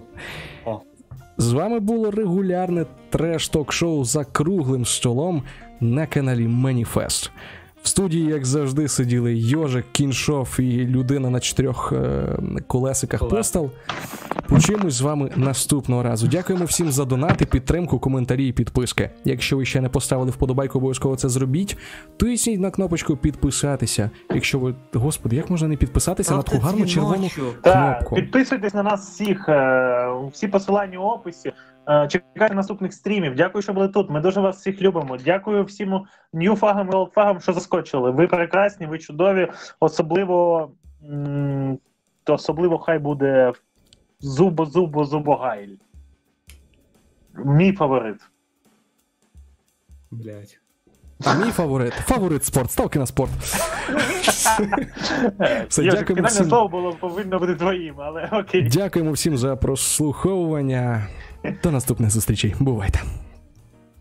З вами було регулярне треш-ток-шоу за круглим столом на каналі Маніфест. В студії, як завжди, сиділи Йожик, Кіншов і людина на чотирьох е- колесиках Колес. постал. Почуємось з вами наступного разу. Дякуємо всім за донати, підтримку, коментарі і підписки. Якщо ви ще не поставили вподобайку, обов'язково це зробіть. Тисніть на кнопочку підписатися. Якщо ви. Господи, як можна не підписатися на таку гарну червону кнопку? Підписуйтесь на нас всіх, е, всі посилання в описі. Е, чекайте наступних стрімів. Дякую, що були тут. Ми дуже вас всіх любимо. Дякую всім ньюфагам і олдфагам, що заскочили. Ви прекрасні, ви чудові. Особливо особливо хай буде зубо-зубо-зубогайль. Мій фаворит. Блять. А мій фаворит. Фаворит спорт. Ставки на спорт. Все, дякуємо всім. слово було повинно бути твоїм, але окей. Дякуємо всім за прослуховування. До наступних зустрічей. Бувайте.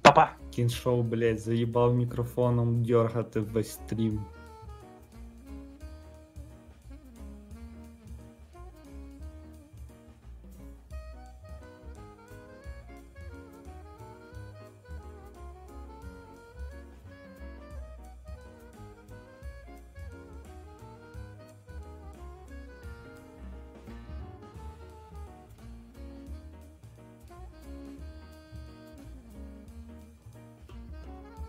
Па-па. Кіншоу, блять, заїбав мікрофоном дергати весь стрім.